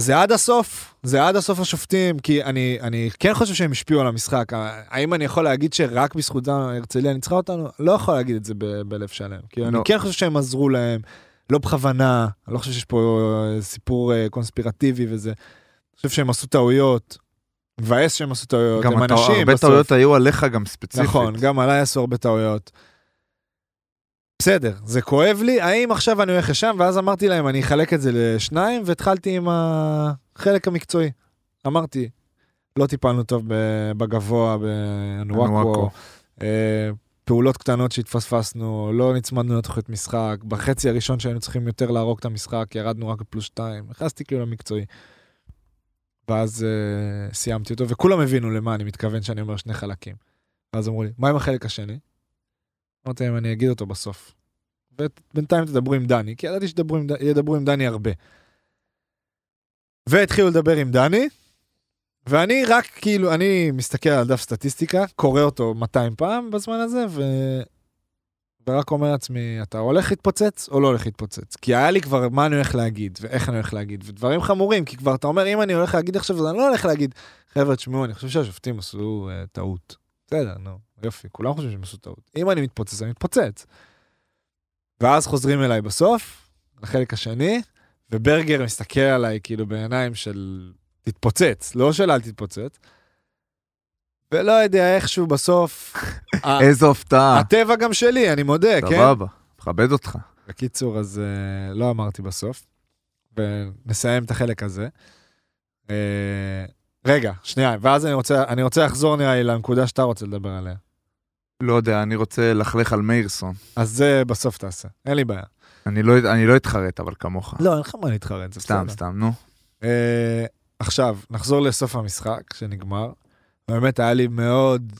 זה עד הסוף, זה עד הסוף השופטים, כי אני, אני כן חושב שהם השפיעו על המשחק. האם אני יכול להגיד שרק בזכותם הרצליה ניצחה אותנו? לא יכול להגיד את זה ב- בלב שלם. כי אני לא. כן חושב שהם עזרו להם, לא בכוונה, אני לא חושב שיש פה אה, סיפור אה, קונספירטיבי וזה. אני חושב שהם עשו טעויות, מבאס שהם עשו טעויות, גם הם אתה- אנשים הרבה בסוף. טעויות היו עליך גם ספציפית. נכון, גם עליי עשו הרבה טעויות. בסדר, זה כואב לי, האם עכשיו אני הולך לשם? ואז אמרתי להם, אני אחלק את זה לשניים, והתחלתי עם החלק המקצועי. אמרתי, לא טיפלנו טוב בגבוה, אנואקו. בנואקו, אה, פעולות קטנות שהתפספסנו, לא נצמדנו לתוכנית משחק, בחצי הראשון שהיינו צריכים יותר להרוג את המשחק, ירדנו רק בפלוס שתיים, נכנסתי כאילו למקצועי. ואז אה, סיימתי אותו, וכולם הבינו למה אני מתכוון שאני אומר שני חלקים. ואז אמרו לי, מה עם החלק השני? אמרתי להם, אני אגיד אותו בסוף. ובינתיים תדברו עם דני, כי ידעתי שידברו עם, דני הרבה. והתחילו לדבר עם דני, ואני רק כאילו, אני מסתכל על דף סטטיסטיקה, קורא אותו 200 פעם בזמן הזה, ו... ורק אומר לעצמי, אתה הולך להתפוצץ או לא הולך להתפוצץ? כי היה לי כבר מה אני הולך להגיד, ואיך אני הולך להגיד, ודברים חמורים, כי כבר אתה אומר, אם אני הולך להגיד עכשיו, אז אני לא הולך להגיד, חבר'ה, תשמעו, אני חושב שהשופטים עשו uh, טעות. בסדר, נו, יופי, כולם חושבים שהם עשו טעות. אם אני מתפוצץ, אני מתפוצץ. ואז חוזרים אליי בסוף, לחלק השני, וברגר מסתכל עליי כאילו בעיניים של תתפוצץ, לא של אל תתפוצץ. ולא יודע, איכשהו בסוף, *laughs* ה- איזו הפתעה. הטבע גם שלי, אני מודה, כן? סבבה, מכבד אותך. בקיצור, אז uh, לא אמרתי בסוף, ונסיים את החלק הזה. Uh, רגע, שנייה, ואז אני רוצה, אני רוצה לחזור נראה לי לנקודה שאתה רוצה לדבר עליה. לא יודע, אני רוצה ללכלך על מאירסון. אז זה בסוף תעשה, אין לי בעיה. אני לא אני לא אתחרט, אבל כמוך. לא, אין לך מה להתחרט, זה סתם, בסדר. סתם, נו. Uh, עכשיו, נחזור לסוף המשחק שנגמר. באמת היה לי מאוד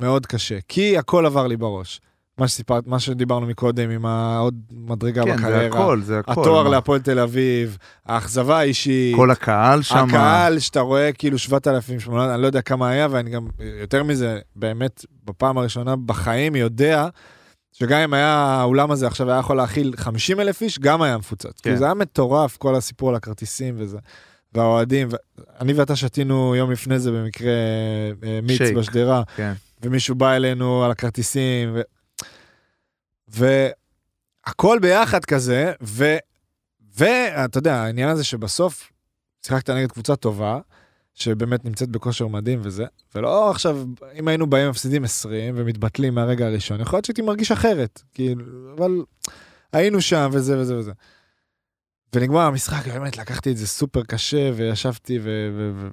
מאוד קשה, כי הכל עבר לי בראש. מה שסיפרת, מה שדיברנו מקודם עם העוד מדרגה כן, זה בקריירה. הכל, זה הכל. התואר מה? להפועל תל אביב, האכזבה האישית. כל הקהל שם. הקהל שאתה רואה כאילו 7,000, 8,000, אני לא יודע כמה היה, ואני גם, יותר מזה, באמת, בפעם הראשונה בחיים יודע שגם אם היה האולם הזה עכשיו היה יכול להכיל 50 אלף איש, גם היה מפוצץ. כן. כן. זה היה מטורף, כל הסיפור על הכרטיסים וזה. והאוהדים. אני ואתה שתינו יום לפני זה במקרה אה, מיץ שייק. בשדרה, כן. ומישהו בא אלינו על הכרטיסים. והכל ביחד כזה, ו... ואתה יודע, העניין הזה שבסוף שיחקת נגד קבוצה טובה, שבאמת נמצאת בכושר מדהים וזה, ולא עכשיו, אם היינו באים מפסידים 20 ומתבטלים מהרגע הראשון, יכול להיות שהייתי מרגיש אחרת, כאילו, אבל היינו שם וזה וזה וזה. ונגמר המשחק, באמת לקחתי את זה סופר קשה, וישבתי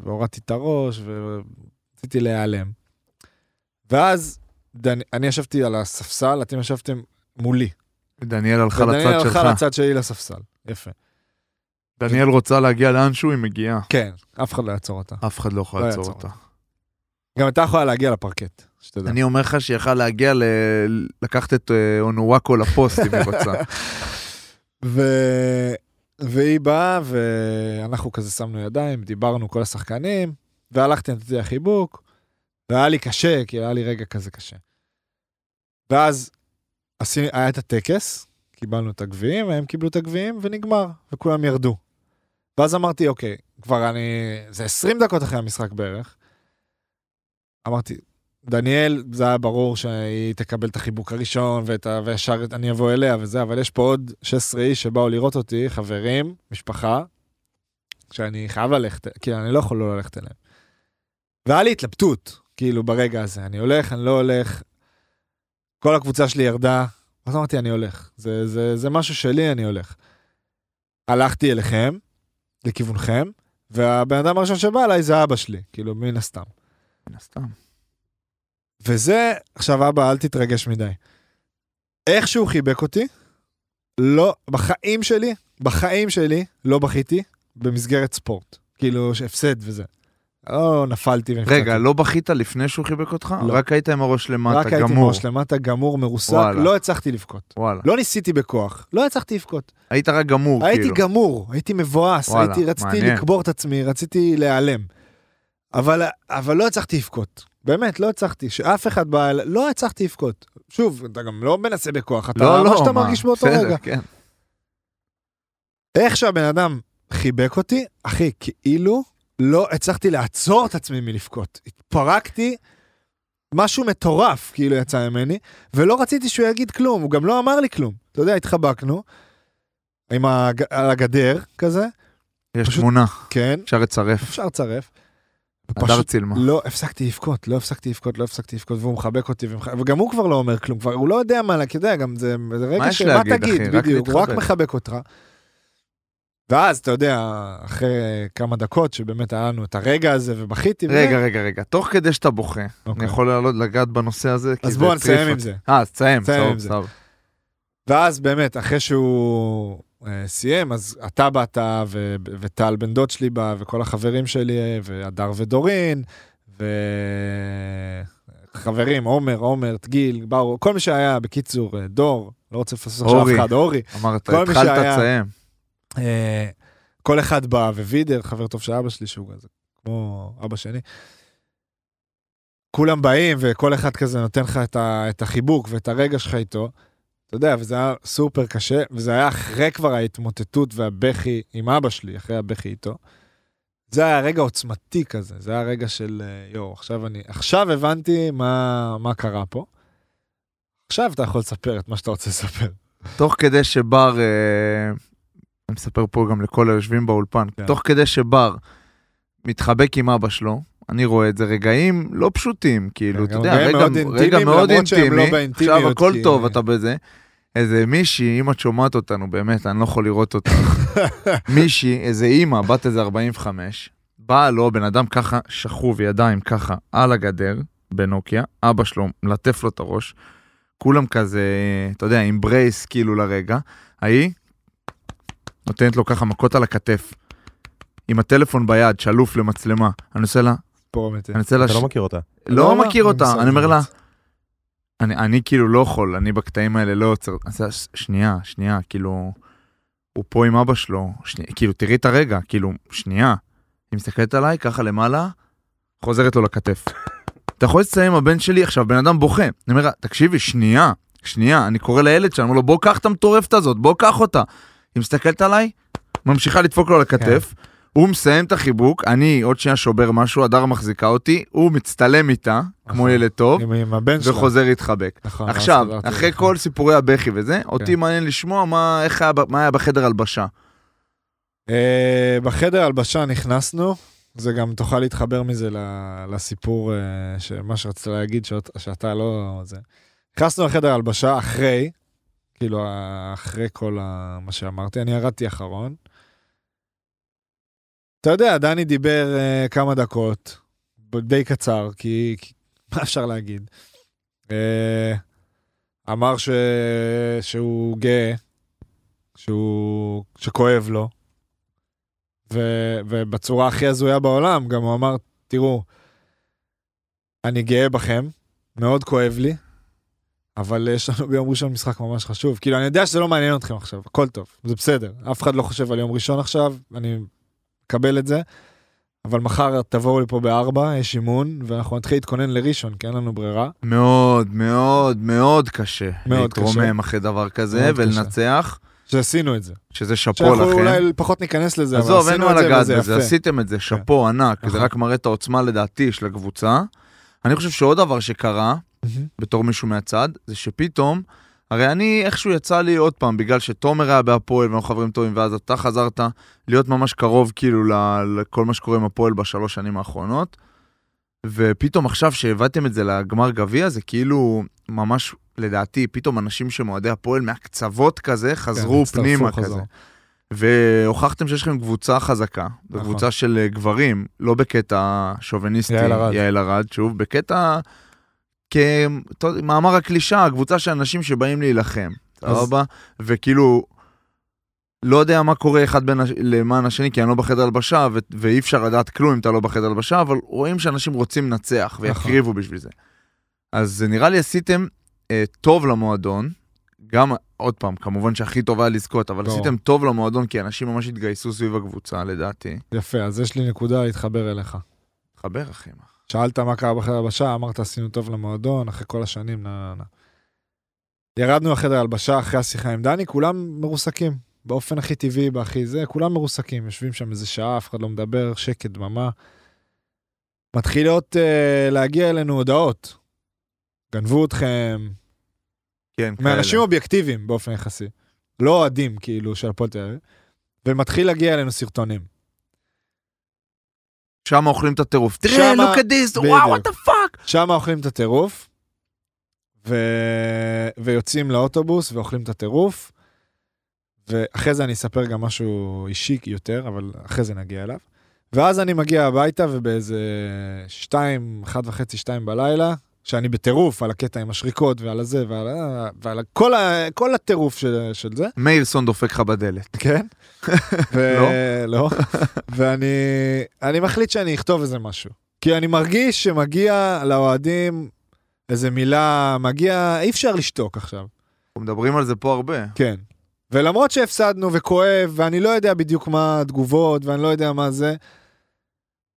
והורדתי את הראש, ורציתי להיעלם. ואז דני, אני ישבתי על הספסל, אתם ישבתם מולי. דניאל הלכה לצד שלך. הלכה לצד שלי לספסל, יפה. דניאל רוצה להגיע לאנשהו, היא מגיעה. כן, אף אחד לא יעצור אותה. אף אחד לא יכול לא לעצור אותה. גם הייתה יכולה להגיע לפרקט, שתדע. אני אומר לך שהיא יכלה להגיע ל... לקחת את אה, אונואקו לפוסט אם היא רוצה. *laughs* ו... והיא באה, ואנחנו כזה שמנו ידיים, דיברנו כל השחקנים, והלכתי, נתתי לה חיבוק, והיה לי קשה, כי היה לי רגע כזה קשה. ואז היה את הטקס, קיבלנו את הגביעים, הם קיבלו את הגביעים, ונגמר, וכולם ירדו. ואז אמרתי, אוקיי, כבר אני... זה 20 דקות אחרי המשחק בערך. אמרתי, דניאל, זה היה ברור שהיא תקבל את החיבוק הראשון, ואת ה... וישר אני אבוא אליה וזה, אבל יש פה עוד 16 איש שבאו לראות אותי, חברים, משפחה, שאני חייב ללכת, כאילו, אני לא יכול לא ללכת אליהם. והיה לי התלבטות, כאילו, ברגע הזה, אני הולך, אני לא הולך, כל הקבוצה שלי ירדה, אז אמרתי, אני הולך. זה, זה, זה משהו שלי, אני הולך. הלכתי אליכם, לכיוונכם, והבן אדם הראשון שבא אליי זה אבא שלי, כאילו, מן הסתם. מן הסתם. וזה, עכשיו אבא, אל תתרגש מדי. איך שהוא חיבק אותי, לא, בחיים שלי, בחיים שלי, לא בכיתי במסגרת ספורט. כאילו, הפסד וזה. לא נפלתי ונפצעתי. רגע, לא בכית לפני שהוא חיבק אותך? לא. רק היית עם הראש למטה, רק הייתי עם גמור. ראש למטה, גמור, מרוסק, וואלה. לא הצלחתי לבכות. וואלה. לא ניסיתי בכוח, לא הצלחתי לבכות. היית רק גמור, הייתי כאילו. גמור, הייתי מבואס, וואלה, הייתי, רציתי מעניין. לקבור את עצמי, רציתי להיעלם. אבל, אבל לא הצלחתי לבכות. באמת, לא הצלחתי. שאף אחד בא אליי, לא הצלחתי לבכות. שוב, אתה גם לא מנסה בכוח, אתה לא, לא, מה שאתה מה, מרגיש באותו רגע. כן. איך שהבן אדם חיבק אותי, אחי, כאילו לא הצלחתי לעצור את עצמי מלבכות. התפרקתי, משהו מטורף כאילו יצא ממני, ולא רציתי שהוא יגיד כלום, הוא גם לא אמר לי כלום. אתה יודע, התחבקנו, עם הג... על הגדר כזה, יש פשוט- תמונה, כן, אפשר לצרף. אפשר לצרף. הדר צילמה. לא הפסקתי לבכות, לא הפסקתי לבכות, לא הפסקתי לבכות, והוא מחבק אותי, ומח... וגם הוא כבר לא אומר כלום, כבר הוא לא יודע מה, כי אתה יודע, גם זה, זה רגע שמה להגיד, תגיד, אחי? רק בדיוק, הוא רק. מחבק אותך. ואז, אתה יודע, אחרי כמה דקות שבאמת היה לנו את הרגע הזה, ובכיתי, רגע, רגע, רגע, תוך כדי שאתה בוכה, אני אוקיי. יכול לעלות לגעת בנושא הזה? אז בוא נסיים עם. זה. אה, אז תסיים, סבב. סבב. ואז באמת, אחרי שהוא אה, סיים, אז אתה באת, ו- וטל בן דוד שלי בא, וכל החברים שלי, והדר ודורין, וחברים, עומר, עומר, תגיל, באו, כל מי שהיה, בקיצור, אה, דור, לא רוצה לפספס עכשיו אף. אחד, אורי. אמרת, התחלת. אה, כל אחד בא, ווידר, חבר טוב של אבא שלי, שהוא כזה, כמו אבא שני. כולם באים, וכל אחד כזה נותן לך את, ה, את החיבוק ואת הרגע שלך איתו. אתה יודע, וזה היה סופר קשה, וזה היה אחרי כבר ההתמוטטות והבכי עם אבא שלי, אחרי הבכי איתו. זה היה רגע עוצמתי כזה, זה היה רגע של אה, יואו, עכשיו אני, עכשיו הבנתי מה, מה קרה פה. עכשיו אתה יכול לספר את מה שאתה רוצה לספר. תוך כדי שבר, אה, אני מספר פה גם לכל היושבים באולפן, כן. תוך כדי שבר מתחבק עם אבא שלו, אני רואה את זה רגעים לא פשוטים, כאילו, אתה גם יודע, רגע מאוד רגע אינטימיים, מאוד למרות שהם לא אינטימי, באינטימיות, עכשיו הכל כי- טוב, אתה בזה. איזה מישהי, אם את שומעת אותנו, באמת, אני לא יכול לראות אותך. *laughs* מישהי, איזה אימא, בת איזה 45, באה לו, בן אדם ככה, שכוב ידיים ככה, על הגדר, בנוקיה, אבא שלו מלטף לו את הראש, כולם כזה, אתה יודע, עם ברייס כאילו לרגע, ההיא נותנת לו ככה מכות על הכתף, עם הטלפון ביד, שלוף למצלמה. אני עושה לה, פה אמיתי. אני עושה לה, אתה לא מכיר אותה. לא מכיר אותה, בסדר, אני אומר לה. אני, אני כאילו לא יכול, אני בקטעים האלה לא עוצר. שנייה, שנייה, כאילו, הוא פה עם אבא שלו, שני, כאילו, תראי את הרגע, כאילו, שנייה. היא מסתכלת עליי, ככה למעלה, חוזרת לו לכתף. אתה יכול לציין עם הבן שלי, עכשיו, בן אדם בוכה. אני אומר לה, תקשיבי, שנייה, שנייה, אני קורא לילד שלי, אני אומר לו, בוא קח את המטורפת הזאת, בוא קח אותה. היא מסתכלת עליי, ממשיכה לדפוק לו על הכתף, הוא מסיים את החיבוק, אני עוד שנייה שובר משהו, הדר מחזיקה אותי, הוא מצטלם איתה, כמו נכון. ילד טוב, עם, עם הבן. וחוזר להתחבק. נכון, עכשיו, אחרי. כל סיפורי הבכי וזה, אותי מעניין לשמוע מה, היה, מה היה בחדר הלבשה. אה, בחדר הלבשה נכנסנו, זה גם תוכל להתחבר מזה לסיפור, אה, שמה שרצית להגיד, שאת, שאתה לא... נכנסנו לחדר הלבשה אחרי, כאילו אחרי כל ה, מה שאמרתי, אני ירדתי אחרון. אתה יודע, דני דיבר אה, כמה דקות, די קצר, כי, כי *laughs* מה אפשר להגיד? אה, אמר ש, שהוא גאה, שהוא, שכואב לו, ו, ובצורה הכי הזויה בעולם, גם הוא אמר, תראו, אני גאה בכם, מאוד כואב לי, אבל יש לנו ביום ראשון משחק ממש חשוב. כאילו, אני יודע שזה לא מעניין אתכם עכשיו, הכל טוב, זה בסדר. אף אחד לא חושב על יום ראשון עכשיו, אני מקבל את זה, אבל מחר תבואו לפה בארבע, יש אימון, ואנחנו נתחיל להתכונן לראשון, כי אין לנו ברירה. מאוד, מאוד, מאוד קשה. מאוד קשה. להתרומם אחרי דבר כזה ולנצח, שעשינו את זה. שזה שאפו שאנחנו לכם. אולי פחות ניכנס לזה, אבל עזוב, אין עשינו מה את זה לגעת וזה בזה, יפה. עשיתם את זה, שאפו ענק, זה. רק מראה את העוצמה לדעתי של הקבוצה. אני חושב שעוד דבר שקרה. בתור מישהו מהצד, זה שפתאום, הרי אני איכשהו יצא לי עוד פעם, בגלל שתומר היה בהפועל ואנחנו חברים טובים, ואז אתה חזרת להיות ממש קרוב כאילו לכל מה שקורה עם הפועל בשלוש שנים האחרונות. ופתאום עכשיו שהבאתם את זה לגמר גביע, זה כאילו ממש, לדעתי, פתאום אנשים שמועדי הפועל מהקצוות כזה, חזרו כן, פנימה. כזה. והוכחתם שיש לכם קבוצה חזקה, נכון. וקבוצה של אה, גברים, לא בקטע שוביניסטי, יעל ארד. שוב, בקטע, כמאמר הקלישה, קבוצה של אנשים שבאים להילחם, אז- סבבה? וכאילו, לא יודע מה קורה אחד בין, הש- למען השני, כי אני לא בחדר הלבשה, ו- ואי אפשר לדעת כלום אם אתה לא בחדר הלבשה, אבל רואים שאנשים רוצים לנצח נכון. ויקריבו בשביל זה. אז נראה לי עשיתם אה, טוב למועדון, גם, עוד פעם, כמובן שהכי טוב היה לזכות, אבל. עשיתם טוב למועדון, כי אנשים ממש התגייסו סביב הקבוצה, לדעתי. יפה, אז יש לי נקודה להתחבר אליך. חבר, אחי. שאלת מה קרה בחדר הלבשה, אמרת עשינו טוב למועדון, אחרי כל השנים, נה נה נה. ירדנו לחדר הלבשה אחרי השיחה עם דני, כולם מרוסקים. באופן הכי טבעי, בהכי זה, כולם מרוסקים. יושבים שם איזה שעה, אף אחד לא מדבר, שקט, דממה. מתחילות uh, להגיע אלינו הודעות. גנבו אתכם, כן, מאנשים כאלה. אובייקטיביים באופן יחסי. לא אוהדים כאילו של הפועל תל אביב, ומתחיל להגיע אלינו סרטונים. שם אוכלים את הטירוף. תראה, this, בדיוק. וואו, what the fuck. שם אוכלים את הטירוף, ו... ויוצאים לאוטובוס ואוכלים את הטירוף, ואחרי זה אני אספר גם משהו אישי יותר, אבל אחרי זה נגיע אליו. ואז אני מגיע הביתה ובאיזה שתיים, אחת וחצי, שתיים בלילה, שאני בטירוף על הקטע עם השריקות ועל הזה ועל, ועל כל, ה... כל הטירוף של, של זה. מאירסון דופק לך בדלת. כן. *laughs* ו... לא? לא. ואני אני מחליט שאני אכתוב איזה משהו. כי אני מרגיש שמגיע לאוהדים איזה מילה, מגיע, אי אפשר לשתוק עכשיו. אנחנו מדברים על זה פה הרבה. כן. ולמרות שהפסדנו וכואב, ואני לא יודע בדיוק מה התגובות, ואני לא יודע מה זה,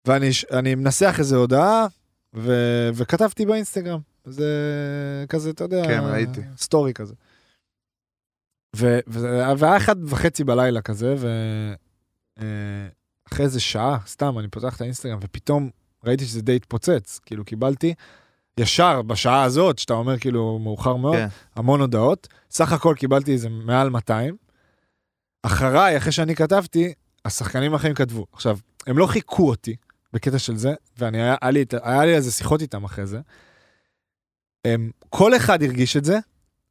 ואני מנסח איזה הודעה, ו... וכתבתי באינסטגרם. זה כזה, אתה יודע, כן, ראיתי. סטורי כזה. ו... ו... והיה אחד וחצי בלילה כזה, ואחרי איזה שעה, סתם, אני פותח את האינסטגרם, ופתאום ראיתי שזה די התפוצץ. כאילו, קיבלתי ישר בשעה הזאת, שאתה אומר כאילו מאוחר מאוד, כן. המון הודעות. סך הכל קיבלתי איזה מעל 200. אחריי, אחרי שאני כתבתי, השחקנים האחרים כתבו. עכשיו, הם לא חיכו אותי בקטע של זה, ואני, היה, היה, לי, היה לי איזה שיחות איתם אחרי זה. הם, כל אחד הרגיש את זה,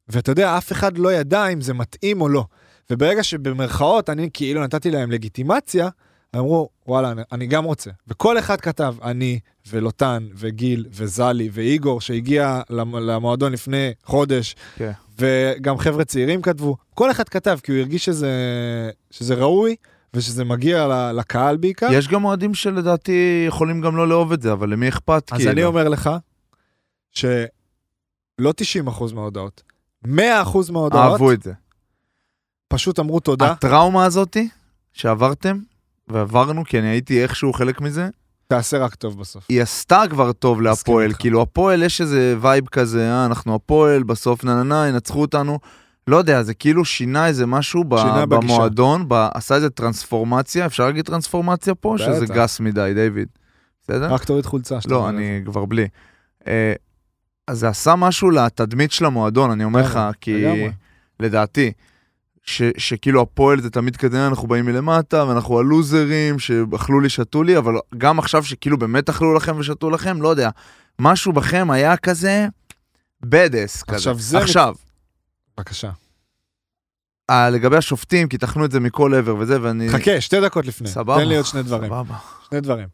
ואתה יודע, אף אחד לא ידע אם זה מתאים או לא. וברגע שבמרכאות אני כאילו נתתי להם לגיטימציה, אמרו, וואלה, אני, אני גם רוצה. וכל אחד כתב, אני ולוטן וגיל וזלי ואיגור, שהגיע למ- למועדון לפני חודש, כן. וגם חבר'ה צעירים כתבו, כל אחד כתב, כי הוא הרגיש שזה, שזה ראוי ושזה מגיע לקהל בעיקר. יש גם אוהדים שלדעתי יכולים גם לא לאהוב את זה, אבל למי אכפת? אז כאילו? אני אומר לך, שלא 90% מההודעות, 100% מההודעות, אהבו את זה. פשוט אמרו תודה. הטראומה הזאתי שעברתם, ועברנו, כי אני הייתי איכשהו חלק מזה, תעשה רק טוב בסוף. היא עשתה כבר טוב להפועל. כאילו, הפועל יש איזה vibe כזה, אה, אנחנו הפועל, בסוף נה נה נה, ינצחו אותנו. לא יודע, זה כאילו שינה איזה משהו ב- שינה בגישה. במועדון, ב- עשה איזה טרנספורמציה, אפשר להגיד טרנספורמציה פה? בטח. שזה גס מדי, דיוויד. בסדר? רק תוריד חולצה. שאתה לא, אומר אני את כבר בלי. אה, אז זה עשה משהו לתדמית של המועדון, אני אומר לך, כי לגמרי. לדעתי, ש, שכאילו הפועל זה תמיד כזה, אנחנו באים מלמטה, ואנחנו הלוזרים, שאכלו לי, שתו לי, אבל גם עכשיו שכאילו באמת אכלו לכם ושתו לכם, לא יודע, משהו בכם היה כזה בדס כזה. עכשיו, זה- עכשיו, זה. בבקשה. אה, לגבי השופטים, כי תחנו את זה מכל עבר וזה, ואני... חכה, שתי דקות לפני. סבבה. תן לי עוד שני דברים. סבבה. שני דברים.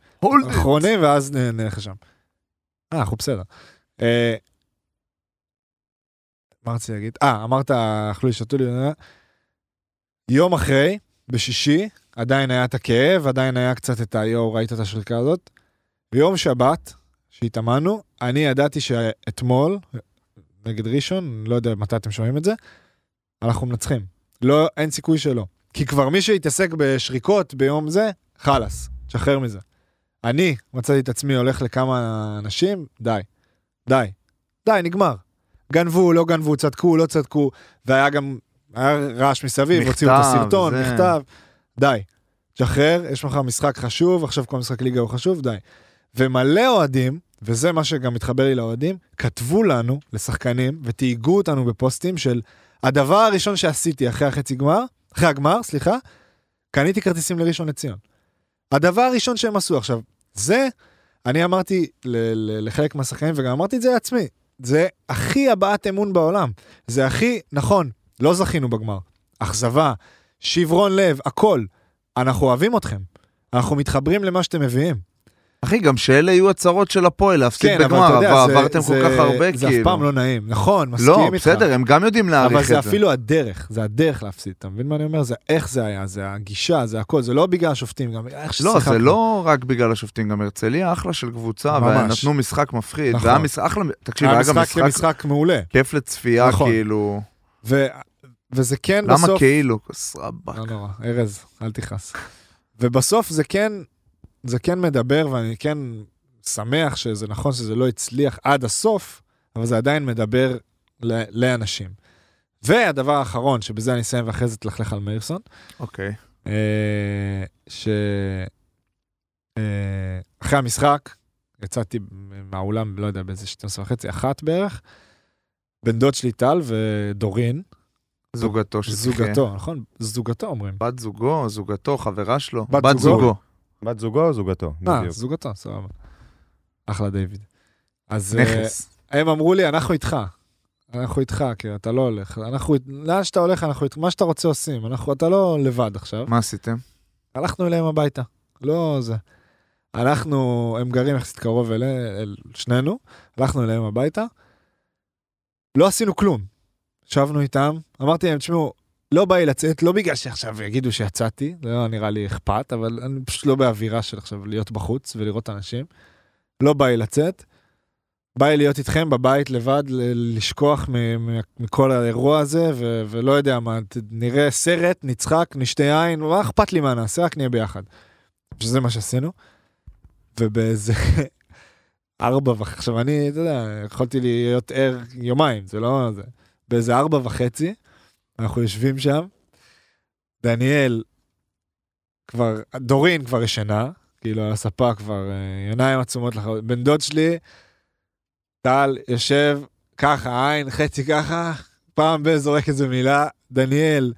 אחרונים, ואז נלך לשם. אה, אנחנו בסדר. אה, מה רציתי להגיד? אה, אמרת, אכלו לי, שתו לי. אה, יום אחרי, בשישי, עדיין היה את הכאב, עדיין היה קצת את היואו, ראית את השריקה הזאת? ביום שבת, שהתאמנו, אני ידעתי שאתמול, נגד ראשון, לא יודע מתי אתם שומעים את זה, אנחנו מנצחים. לא, אין סיכוי שלא. כי כבר מי שהתעסק בשריקות ביום זה, חלאס, תשחרר מזה. אני מצאתי את עצמי הולך לכמה אנשים, די. די. די, נגמר. גנבו, לא גנבו, צדקו, לא צדקו, והיה גם, היה רעש מסביב, מכתב, הוציאו את הסרטון, זה. מכתב. די. תשחרר, יש לך משחק חשוב, עכשיו כל משחק ליגה הוא חשוב, די. ומלא אוהדים, וזה מה שגם מתחבר לי לאוהדים, כתבו לנו, לשחקנים, ותהיגו אותנו בפוסטים של הדבר הראשון שעשיתי אחרי החצי גמר, אחרי הגמר, סליחה, קניתי כרטיסים לראשון לציון. הדבר הראשון שהם עשו עכשיו, זה, אני אמרתי ל- ל- לחלק מהשחקנים, וגם אמרתי את זה לעצמי, זה הכי הבעת אמון בעולם. זה הכי, נכון, לא זכינו בגמר. אכזבה, שברון לב, הכל. אנחנו אוהבים אתכם. אנחנו מתחברים למה שאתם מביאים. אחי, גם שאלה יהיו הצהרות של הפועל, להפסיד כן, אבל בגמר, יודע, אבל זה- עברתם כל זה- כך הרבה, זה כאילו. אף פעם לא נעים. נכון, מסכים לא, איתך. בסדר, הם גם יודעים להעריך אבל את זה זה. אפילו הדרך, זה הדרך להפסיד, אתה מבין מה אני אומר? זה איך זה היה, זה הגישה, זה הכל, זה לא בגלל השופטים, גם איך ששיחקנו. לא, זה לא רק בגלל השופטים, גם הרצליה אחלה של קבוצה. ונתנו משחק מפחיד, נכון. והיה משחק, אחלה, תקשיב, היה היה גם משחק משחק מעולה. כיף לצפייה, נכון. כאילו, ו- וזה כן למה בסוף... כאילו, כסרבק. לא נורא, ארז, אל תכעס. ובסוף זה כן, זה כן מדבר, ואני כן שמח שזה נכון שזה לא הצליח עד הסוף, אבל זה עדיין מדבר ל- לאנשים. והדבר האחרון, שבזה אני אסיים ואחרי זה תלכלך על מאירסון, אוקיי. אה, ש... אה, אחרי המשחק, יצאתי מהאולם, לא יודע, באיזה 12 וחצי, אחת בערך, בן דוד שלי טל ודורין, זוגתו שתחיה. זוגתו, נכון? זוגתו אומרים. בת זוגו, זוגתו, חברה שלו. בת בת זוגו. זוגו. בת זוגו או זוגתו? אה. זוגתו, סבבה. אחלה דיוויד. אז אה, נכס. הם אמרו לי, אנחנו איתך. אנחנו איתך, כי אתה לא הולך. אנחנו, לאן שאתה הולך, אנחנו איתך. מה שאתה רוצה עושים. אנחנו, אתה לא לבד עכשיו. מה עשיתם? הלכנו אליהם הביתה. לא זה. אנחנו, הם גרים יחסית קרוב אל, אל שנינו, הלכנו אליהם הביתה. לא עשינו כלום. ישבנו איתם, אמרתי להם, תשמעו, לא בא לי לצאת, לא בגלל שעכשיו יגידו שיצאתי, זה לא נראה לי אכפת, אבל אני פשוט לא באווירה של עכשיו להיות בחוץ ולראות אנשים. לא בא לי לצאת. בא לי להיות איתכם בבית לבד, לשכוח מכל האירוע הזה, ו- ולא יודע מה, נראה סרט, נצחק, נשתה יין, מה אכפת לי מה נעשה, רק נהיה ביחד. שזה מה שעשינו. ובאיזה *laughs* ארבע וחצי, עכשיו אני, אתה יודע, יכולתי להיות ער יומיים, זה לא זה. באיזה ארבע וחצי, אנחנו יושבים שם, דניאל כבר, דורין כבר ישנה, כאילו על הספה כבר אה, עיניים עצומות לחלוטין. בן דוד שלי, טל, יושב ככה, עין, חצי ככה, פעם ב- זורק איזה מילה, דניאל,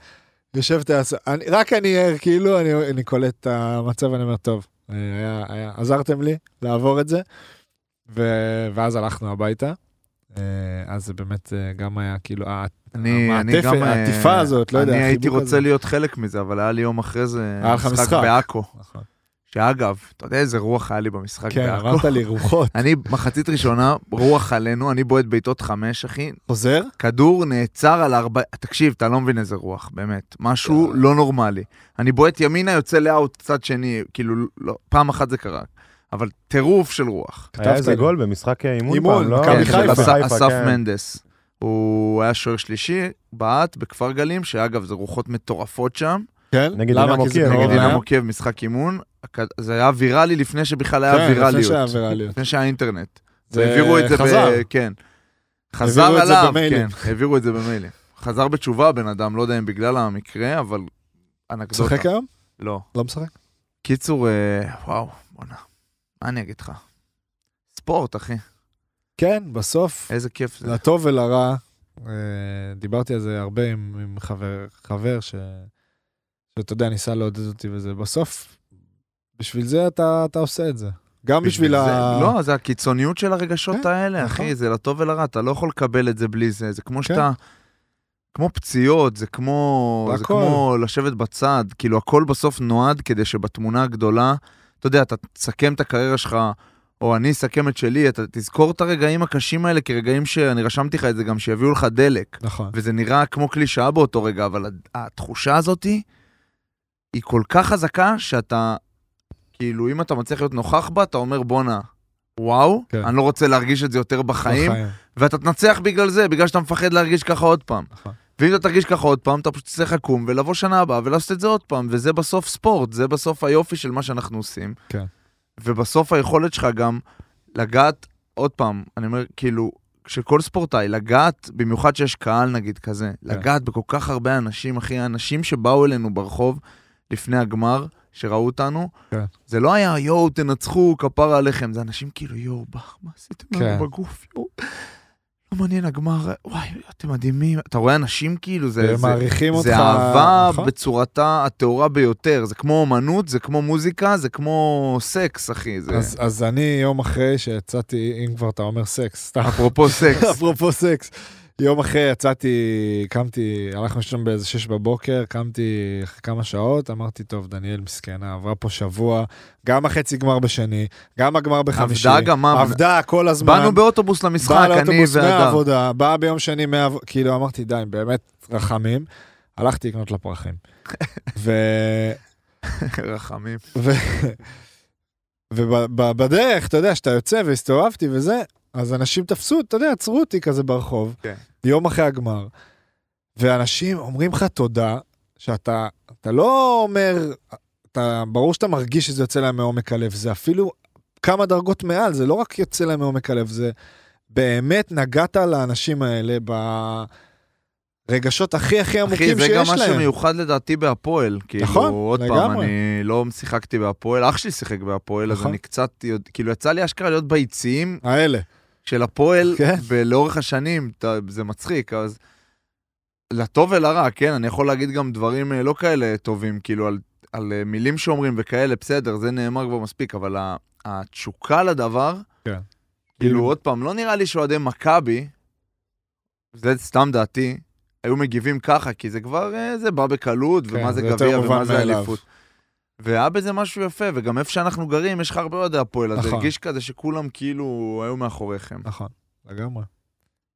יושב, תעש... אני, רק אני ער, כאילו, אני, אני קולט את המצב, אני אומר, טוב, אה, היה, היה, עזרתם לי לעבור את זה, ו... ואז הלכנו הביתה. אה, אז זה באמת אה, גם היה כאילו, ה- אני, המעטפת. אה, העטיפה הזאת, לא יודע, אני הייתי רוצה הזה. להיות חלק מזה, אבל היה לי יום אחרי זה משחק. בעכו. נכון. שאגב, אתה יודע איזה רוח היה לי במשחק כן, בעכו? אמרת לי רוחות. *laughs* אני מחצית ראשונה, רוח עלינו, אני בועט בעיטות חמש, אחי. חוזר? כדור נעצר על ארבע... תקשיב, אתה לא מבין איזה רוח, באמת. משהו לא נורמלי. אני בועט ימינה, יוצא לאאוט צד שני, כאילו, לא, פעם אחת זה קרה. אבל טירוף של רוח. היה איזה. גול במשחק אימון אימון, פעם, לא? מכבי כן, חיפה. של חיפה, אס- אסף כן. מנדס. הוא היה שוער שלישי, בעט בכפר גלים, שאגב, זה רוחות מטורפות שם. כן? נגד? דינמו קייב, קרוב נגד? לים? דינמו קייב, משחק אימון. זה היה ויראלי לפני שבכלל היה כן, לפני ויראליות. שהיה ויראליות. לפני שהיה אינטרנט. זה העבירו את זה חזר. ב... כן. חזר העבירו את זה עליו. כן, העבירו את זה במיילים. חזר בתשובה בן אדם, לא יודע אם בגלל המקרה, אבל אנקדוטה. משחק היום? לא. לא משחק? קיצור, אה, וואו, בואנה. מה אני אגיד לך? ספורט, אחי. כן, בסוף, איזה כיף זה. לטוב ולרע, אה, דיברתי על זה הרבה עם, עם חבר, חבר ש, שאתה יודע, ניסה לעודד אותי וזה. בסוף, בשביל זה אתה, אתה עושה את זה. גם בשביל זה- ה... לא, זה הקיצוניות של הרגשות כן, האלה, נכון. אחי, זה לטוב ולרע, אתה לא יכול לקבל את זה בלי זה, זה כמו שאתה... כמו פציעות, זה כמו, זה והכל. כמו לשבת בצד, כאילו הכל בסוף נועד כדי שבתמונה הגדולה, אתה יודע, אתה תסכם את הקריירה שלך, או אני אסכם את שלי, אתה תזכור את הרגעים הקשים האלה כרגעים שאני רשמתי לך את זה גם, שיביאו לך דלק. נכון. וזה נראה כמו קלישאה באותו רגע, אבל התחושה הזאת היא כל כך חזקה שאתה, כאילו, אם אתה מצליח להיות נוכח בה, אתה אומר, בואנה, וואו, כן. אני לא רוצה להרגיש את זה יותר בחיים, בחיים. ואתה תנצח בגלל זה, בגלל שאתה מפחד להרגיש ככה עוד פעם. נכון. ואם אתה תרגיש ככה עוד פעם, אתה פשוט צריך לקום ולבוא שנה הבאה ולעשות את זה עוד פעם, וזה בסוף ספורט, זה בסוף היופי של מה שאנחנו עושים. כן. ובסוף היכולת שלך גם לגעת, עוד פעם, אני אומר, כאילו, של כל ספורטאי, לגעת, במיוחד שיש קהל נגיד כזה, כן. לגעת בכל כך הרבה אנשים, אחי, אנשים שבאו אלינו ברחוב לפני הגמר, שראו אותנו, כן. זה לא היה יואו, תנצחו, כפרה עליכם, זה אנשים כאילו, יואו, בא, מה עשיתם כן. לנו בגוף, יואו. לא מעניין הגמר, וואי, אתם מדהימים. אתה רואה אנשים כאילו, זה, זה, אותך. זה אהבה נכון? בצורתה הטהורה ביותר. זה כמו אומנות, זה כמו מוזיקה, זה כמו סקס, אחי. זה... אז, אז אני יום אחרי שיצאתי, אם כבר אתה אומר סקס, סתם. אפרופו סקס. *laughs* אפרופו סקס. יום אחרי יצאתי, קמתי, הלכנו שם באיזה שש בבוקר, קמתי כמה שעות, אמרתי, טוב, דניאל מסכנה, עברה פה שבוע, גם החצי גמר בשני, גם הגמר בחמישי. עבדה גם, מה? עבדה כל הזמן. באנו באוטובוס למשחק, באה אני לאוטובוס ואדם. מהעבודה, באה ביום שני מהעבודה, כאילו אמרתי, די, באמת רחמים. הלכתי לקנות לה פרחים. *laughs* ו... רחמים. ובדרך, אתה יודע, שאתה יוצא והסתובבתי וזה, אז אנשים תפסו, אתה יודע, עצרו אותי כזה ברחוב, כן. יום אחרי הגמר, ואנשים אומרים לך תודה, שאתה אתה לא אומר, אתה, ברור שאתה מרגיש שזה יוצא להם מעומק הלב, זה אפילו כמה דרגות מעל, זה לא רק יוצא להם מעומק הלב, זה באמת נגעת לאנשים האלה ברגשות הכי הכי עמוקים אחי, שיש זה להם. גם משהו מיוחד לדעתי בהפועל. כאילו, נכון, עוד פעם. אני לא שיחקתי בהפועל, אח שלי שיחק בהפועל, אז נכון. אני קצת, כאילו, יצא לי אשכרה להיות ביציעים האלה. של הפועל, כן. ולאורך השנים, אתה- זה מצחיק, אז לטוב ולרע, כן, אני יכול להגיד גם דברים אה, לא כאלה טובים, כאילו על, על אה, מילים שאומרים וכאלה, בסדר, זה נאמר כבר מספיק, אבל התשוקה לדבר, כן. כאילו, עוד פעם, לא נראה לי שאוהדי מכבי, זה סתם דעתי, היו מגיבים ככה, כי זה כבר, אה, זה בא בקלות, כן, ומה זה גביע ומה זה. אליפות. והיה בזה משהו יפה, וגם איפה שאנחנו גרים, יש לך הרבה אוהדי הפועל, אז זה נכון. הרגיש כזה שכולם כאילו היו מאחוריכם. נכון, לגמרי.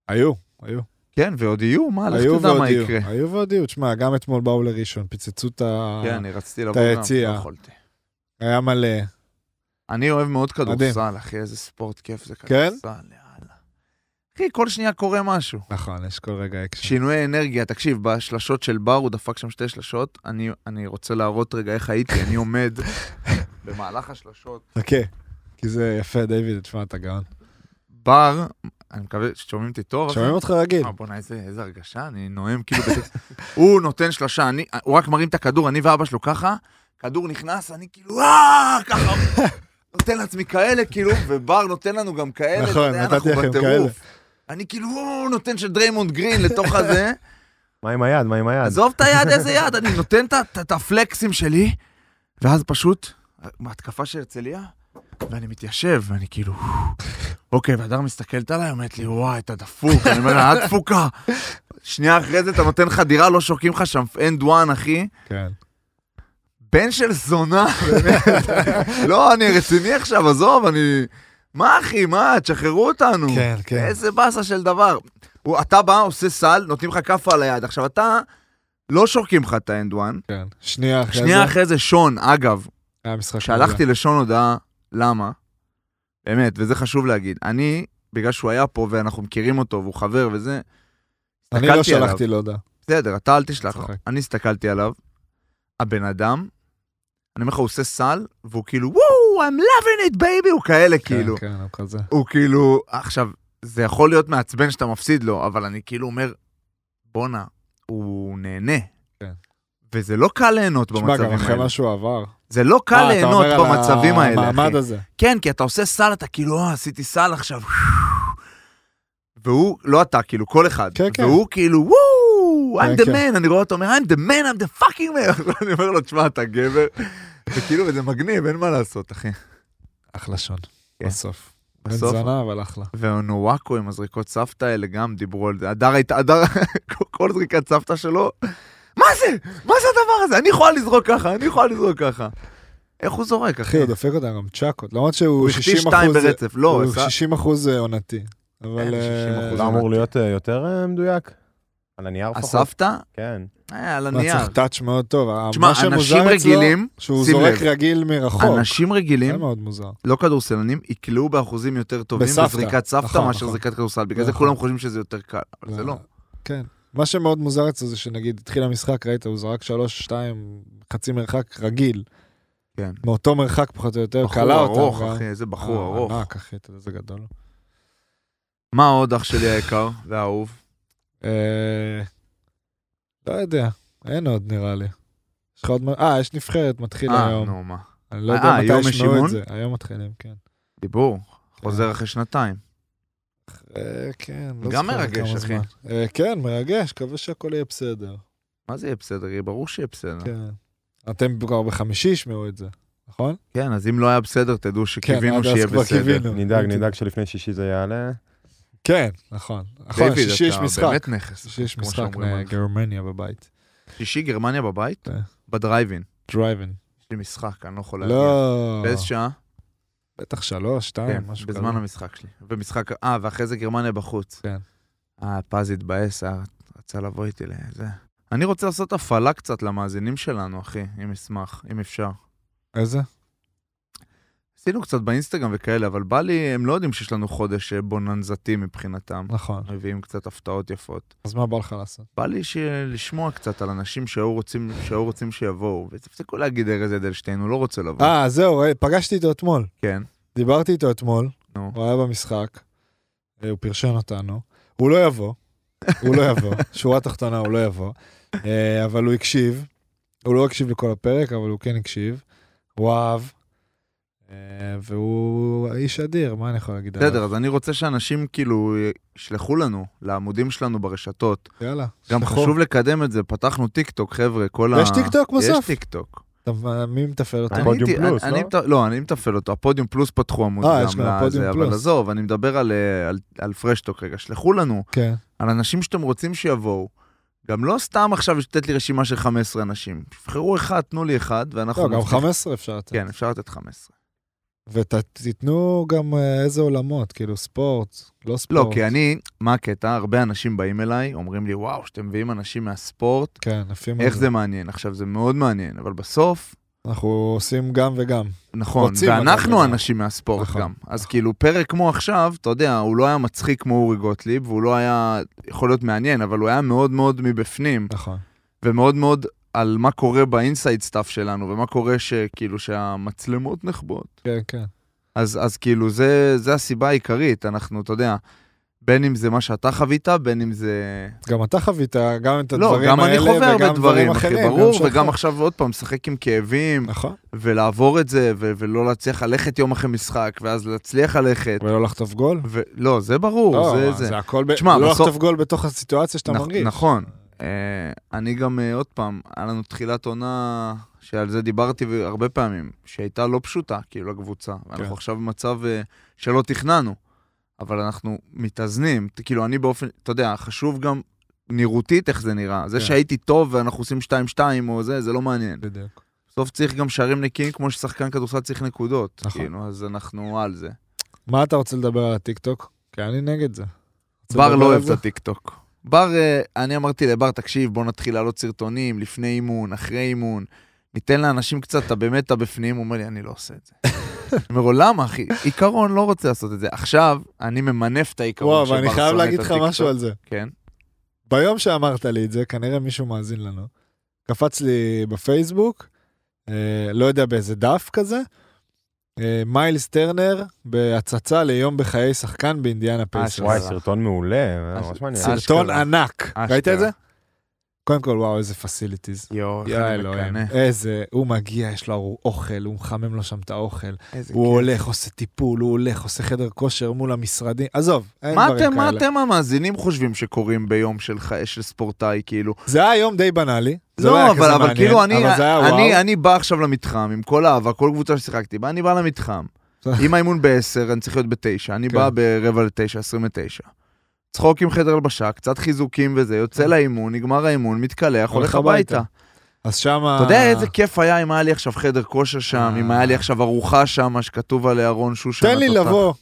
היו, היו. כן, ועוד יהיו, מה, לך תדע מה. יקרה. היו ועוד יהיו. תשמע, גם אתמול באו לראשון, פיצצו את. כן, אני רציתי לבוא גם, היציע. לא יכולתי. היה מלא. אני אוהב מאוד. כדורסל, אחי, איזה ספורט כיף זה כן? כדורסל, יאללה. אחי, כל שנייה קורה משהו. נכון, יש כל רגע אקשן. שינויי אנרגיה, תקשיב, בשלשות של בר, הוא דפק שם שתי שלשות, אני, אני רוצה להראות רגע איך הייתי, אני עומד *laughs* במהלך השלשות. חכה, כי זה יפה, דיוויד, תשמע, אתה גאון. בר, אני מקווה ששומעים אותי טוב. שומעים אותך רגיל. אה, בוא'נה, איזה, איזה הרגשה, אני נואם כאילו... *laughs* הוא נותן שלושה, אני, הוא רק מרים את הכדור, אני ואבא שלו ככה, כדור נכנס, אני כאילו, אה, ככה, *laughs* נותן לעצמי כאלה, כאילו, ובר נותן לנו גם כאלה, נכון, נתתי לכם בטירוף. אני כאילו, נותן של דריימונד גרין לתוך הזה, *laughs* מה עם היד? מה עם היד? עזוב את היד, איזה יד, אני נותן את הפלקסים שלי, ואז פשוט, בהתקפה של הרצליה, ואני מתיישב, ואני כאילו, אוקיי, והדר מסתכלת עליי, אומרת לי, וואי, אתה דפוק, אני אומר לה, את דפוקה. שנייה אחרי זה אתה נותן חדירה, לא שורקים לך שם and one, אחי. כן. בן של זונה, באמת. *laughs* לא, אני רציני עכשיו, עזוב, אני... מה, אחי, מה, תשחררו אותנו. כן, כן. איזה באסה של דבר. הוא, אתה בא, עושה סל, נותנים לך כאפה על היד. עכשיו, אתה, לא שורקים לך את האנד וואן. כן. שנייה אחרי זה. שנייה אחרי זה, שון, אגב, היה משחק שלחתי לשון הודעה, למה? באמת, וזה חשוב להגיד. אני, בגלל שהוא היה פה ואנחנו מכירים אותו והוא חבר וזה, אני לא. שלחתי לו הודעה. בסדר, אתה אל תשלח לו. אני הסתכלתי עליו, הבן אדם, אני אומר לך, הוא עושה סל, והוא כאילו, וואו, I'm loving it, baby, הוא כאלה, כאילו. כן, כן, הוא כזה. הוא כאילו, עכשיו, זה יכול להיות מעצבן שאתה מפסיד לו, אבל אני כאילו אומר, בואנה, הוא נהנה. כן. וזה לא קל ליהנות תשמע, במצבים גם אחרי האלה. מה שהוא עבר. זה לא קל אה, ליהנות במצבים האלה, אחי. המעמד הזה. כן, כי אתה עושה סל, אתה כאילו, אה, עשיתי סל עכשיו. והוא, לא אתה, כאילו, כל אחד. כן, כן. והוא כאילו, וואו, I'm כן, the כן. man, אני רואה אותו אומר, I'm the man, I'm the fucking man. *laughs* אני אומר לו, תשמע, אתה גבר. וכאילו, וזה מגניב, אין מה לעשות, אחי. אחלה שון. כן. בסוף. בן בסוף, זונה, אבל אחלה. ואונואקו עם הזריקות סבתא האלה גם דיברו על זה. הדר הייתה, הדר, *laughs* כל זריקת סבתא שלו, מה זה? מה זה הדבר הזה? אני יכולה לזרוק ככה, אני יכולה לזרוק ככה. איך הוא זורק, אחי, אחי? הוא דופק אותה גם צ'אקות. למרות שהוא הוא החטיא 60 שתיים אחוז... ברצף, לא, הוא עשה- 60 אחוז עונתי. אבל... אה, 60% זה אמור להיות אה, יותר אה, מדויק? על הנייר לפחות? הסבתא? כן. אה, על מה, הנייר. צריך טאץ' מאוד טוב. תשמע, אנשים רגילים, שהוא זורק. רגיל מרחוק. אנשים זה רגילים, מאוד מוזר. לא כדורסלנים, יקלעו באחוזים יותר טובים בסבתא. בזריקת סבתא נכון, מאשר נכון. זריקת כדורסל. בגלל זה נכון. כולם חושבים שזה יותר קל, אבל זה לא. כן. מה שמאוד מוזר אצלו זה שנגיד התחיל המשחק, ראית, הוא זרק שלוש, שתיים, חצי מרחק רגיל. כן. מאותו מרחק פחות או יותר, בחור קלע אותם. ארוך, גם. אחי, איזה בחור אה, ארוך. ענק, אחי, אתה יודע איזה גדול. מה עוד אח שלי היקר והאהוב? אה, לא יודע, אין עוד נראה לי. יש לך עוד... מה- אה, יש נבחרת, מתחיל אה, היום. נו, מה. אני לא אה, יודע היום מתי יש ישמעו? את זה. היום מתחילים, כן. דיבור, כן. חוזר אחרי שנתיים. אה, כן, לא גם זוכר מרגש, כמה אחי. זמן. אה, כן, מרגש, מקווה שהכל יהיה בסדר. מה זה יהיה בסדר? יהיה ברור שיהיה בסדר. כן. אתם כבר בחמישי ישמעו את זה, נכון? כן, אז אם לא היה בסדר, תדעו כן, שקיווינו אז שיהיה בסדר. נדאג, נדאג שלפני שישי זה יעלה. כן, נכון. נכון, שישי יש משחק. באמת נכס. שישי יש משחק. לגרמניה בבית. שישי גרמניה בבית? כן. בדרייב אין. דרייב אין. יש לי משחק, אני לא יכול להגיע. לא, באיזה שעה? בטח שלוש, שתיים, כן, משהו בזמן כזה. המשחק שלי. ומשחק, אה, ואחרי זה גרמניה בחוץ. כן. אה, פז התבאס, אה, רצה לבוא איתי לזה. אני רוצה לעשות הפעלה קצת למאזינים שלנו, אחי, אם אשמח, אם אפשר. איזה? עשינו קצת באינסטגרם וכאלה, אבל בא לי, הם לא יודעים שיש לנו חודש אה, בוננזתי מבחינתם. נכון. מביאים קצת הפתעות יפות. אז מה בא לך לעשות? בא לי ש... לשמוע קצת על אנשים שהיו רוצים, שהיו רוצים שיבואו, ותפסיקו להגיד ארז אדלשטיין, הוא לא רוצה לבוא. אה, זהו, ראי, פגשתי איתו אתמול. כן, דיברתי איתו אתמול, נו. הוא היה במשחק, אה, הוא פרשן אותנו. הוא לא יבוא, הוא לא יבוא, *laughs* שורה תחתונה הוא לא יבוא, אה, אבל הוא הקשיב. הוא לא הקשיב לכל הפרק, אבל הוא כן הקשיב. הוא אהב. אה, והוא איש אדיר, מה אני יכול להגיד עליו? בסדר, אז אני רוצה שאנשים כאילו ישלחו לנו, לעמודים שלנו ברשתות. יאללה. גם שלחו. חשוב לקדם את זה, פתחנו טיק טוק, חבר'ה, כל ה... יש טיק טוק יש בסוף? טיק טוק. טוב, מי מתפעל אותו? אני הפודיום פלוס, לא? לא, אני מתפעל אותו. הפודיום פלוס פתחו עמוד אה, גם יש לזה, אבל. עזוב, אני מדבר על, אה, על- על פרשטוק רגע. שלחו לנו כן. על אנשים שאתם רוצים שיבואו. גם לא סתם עכשיו לתת לי רשימה של 15 אנשים. תבחרו אחד, תנו לי אחד, ואנחנו... לא, גם נבטיח- 15 אפשר לתת. כן, אפשר לתת 15. ותיתנו גם אה, איזה עולמות, כאילו ספורט, לא ספורט. לא, כי אני, מה הקטע? הרבה אנשים באים אליי, אומרים לי, וואו, שאתם מביאים אנשים מהספורט, כן, עפים איך זה מעניין? עכשיו, זה מאוד מעניין, אבל בסוף, אנחנו עושים גם וגם. נכון, ואנחנו. אנשים מהספורט נכון, גם. אז נכון. כאילו, פרק כמו עכשיו, אתה יודע, הוא לא היה מצחיק כמו אורי גוטליב, והוא לא היה יכול להיות מעניין, אבל הוא היה מאוד מאוד מבפנים, נכון. ומאוד מאוד על מה קורה ב inside stuff שלנו, ומה קורה שכאילו שהמצלמות נחבאות. כן, כן. אז, אז כאילו, זה, זה הסיבה העיקרית, אנחנו, אתה יודע, בין אם זה מה שאתה חווית, בין אם זה... גם אתה חווית גם את לא, הדברים גם האלה, אני חווה הרבה וגם דברים, אחרים. ברור, גם. וגם עכשיו עוד פעם, לשחק עם כאבים, נכון. ולעבור את זה, ו- ולא להצליח ללכת יום אחרי משחק, ואז להצליח ללכת. ולא לחטוף גול? ולא, זה ברור, לא, זה מה, זה. זה הכל, ב- תשמע, לא בסוף- לחטוף גול בתוך הסיטואציה שאתה נכ- מרגיש. נכון. אה, אני גם, אה, עוד פעם, היה לנו תחילת עונה, שעל זה דיברתי הרבה פעמים, שהייתה לא פשוטה, כאילו, לקבוצה. כן. עכשיו במצב אה, שלא תכננו, אבל אנחנו מתאזנים. כאילו, אני באופן, אתה יודע, חשוב גם נראותית איך זה נראה. זה כן. שהייתי טוב ואנחנו עושים 2-2 או זה, זה לא מעניין. בדיוק. בסוף צריך גם שערים נקיים כמו ששחקן כדורסל צריך נקודות. נכון. כאילו, אז אנחנו על זה. מה אתה רוצה לדבר על הטיקטוק? כי אני נגד זה. בר לא אוהב את? הטיקטוק. בר, אה, אני אמרתי לבר, תקשיב, בוא נתחיל לעלות סרטונים לפני אימון, אחרי אימון. ניתן לאנשים קצת, אתה באמת, אתה בפנים, הוא אומר לי, אני לא עושה את זה. *laughs* אני אומר לו, למה, אחי? עיקרון לא רוצה לעשות את זה. עכשיו, אני ממנף את העיקרון וואו, שבר אבל אני חייב להגיד לך. משהו על זה. כן. ביום שאמרת לי את זה, כנראה מישהו מאזין לנו, קפץ לי בפייסבוק, אה, לא יודע באיזה דף כזה, מיילס טרנר בהצצה ליום בחיי שחקן באינדיאנה פייסרס. וואי, סרטון מעולה, ממש מעניין. סרט- סרטון. ענק. ראית את זה? קודם כל, וואו, איזה facilities. יואו, יא אני אלוהים, מקנא. איזה, הוא מגיע, יש לו אוכל, הוא מחמם לו שם את האוכל, איזה הוא כיף. הולך, עושה טיפול, הוא הולך, עושה חדר כושר מול המשרדים, עזוב, אין דברים אתם, מה כאלה. אתם המאזינים חושבים שקורים ביום של של ספורטאי, כאילו? זה היה יום די בנאלי, זה לא, היה אבל, כזה אבל מעניין, כאילו אני, אבל זה היה אני, וואו. אני בא עכשיו למתחם עם כל אהבה, כל קבוצה ששיחקתי בה, אני בא למתחם. *laughs* אם האימון ב-10, אני צריך להיות ב-9, אני כן. בא ברבע ל-9, 29. צחוק עם חדר הלבשה, קצת חיזוקים וזה, יוצא לאימון, נגמר האימון, מתקלח, כן. הולך הביתה. אז שמה... אתה יודע איזה כיף היה אם היה לי עכשיו חדר כושר שם, אם אה. היה לי עכשיו ארוחה שם שכתוב עליה רון שושן. תן לי לבוא.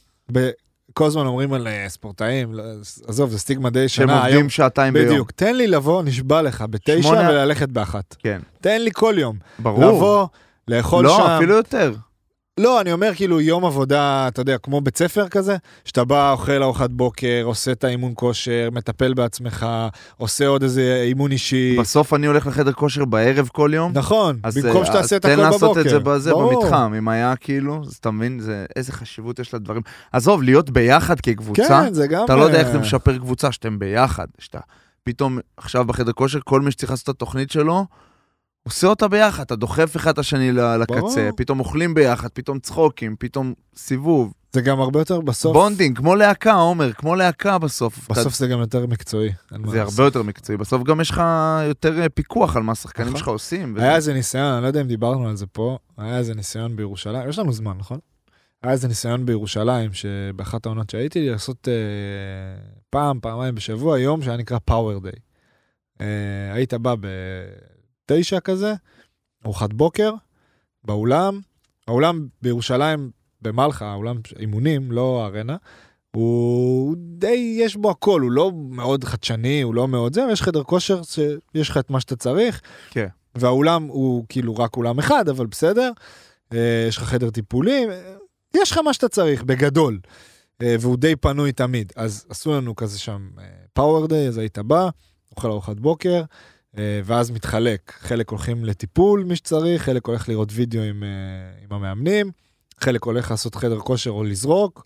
כל הזמן אומרים על אה, ספורטאים, לא, עזוב, זה סטיגמה די שהם שנה, עובדים שעתיים ביום. בדיוק, תן לי לבוא, נשבע לך, בתשע וללכת באחת. כן, תן לי כל יום. ברור. לבוא, לאכול לא, שם. אפילו יותר. לא, אני אומר כאילו יום עבודה, אתה יודע, כמו בית ספר כזה, שאתה בא, אוכל ארוחת בוקר, עושה את האימון כושר, מטפל בעצמך, עושה עוד איזה אימון אישי. בסוף אני הולך לחדר כושר בערב כל יום. נכון, אז במקום אה, שתעשה את תן הכל בבוקר. לעשות את זה בזה, ברור. במתחם, אם היה כאילו, אז אתה מבין, זה, איזה חשיבות יש לדברים. עזוב, להיות ביחד כקבוצה, כן, זה גם... אתה לא יודע איך אה, זה משפר קבוצה, שאתם ביחד, שאתה פתאום עכשיו בחדר כושר, כל מי שצריך לעשות את התוכנית שלו, עושה אותה ביחד, אתה דוחף אחד את השני לקצה, ברור. פתאום אוכלים ביחד, פתאום צחוקים, פתאום סיבוב, זה גם הרבה יותר בסוף. bonding, כמו להקה, עומר, כמו להקה בסוף. אתה- בסוף זה גם יותר מקצועי. זה. הרבה יותר מקצועי, בסוף גם יש לך יותר אה, פיקוח על מה השחקנים נכון. שלך עושים. וזה- היה איזה ניסיון, אני לא יודע אם דיברנו על זה פה, היה איזה ניסיון בירושלים, יש לנו זמן, נכון? היה איזה ניסיון בירושלים, שבאחת העונות שהייתי, לעשות אה, פעם, פעמיים בשבוע, יום שהיה נקרא power day. אה, היית בא בתשע כזה, ארוחת בוקר, באולם, האולם בירושלים, במלחה, האולם אימונים, לא ארנה, הוא די, יש בו הכל, הוא לא מאוד חדשני, הוא לא מאוד זה, אבל יש חדר כושר שיש לך את מה שאתה צריך. כן. והאולם הוא כאילו רק אולם אחד, אבל בסדר. אה, יש לך חדר טיפולים, אה, יש לך מה שאתה צריך, בגדול. אה, והוא די פנוי תמיד. אז עשו לנו כזה שם פאוור דיי, אז היית בא, אוכל ארוחת בוקר, ואז מתחלק. חלק הולכים לטיפול, מי שצריך, חלק הולך לראות וידאו עם, אה, עם המאמנים, חלק הולך לעשות חדר כושר או לזרוק,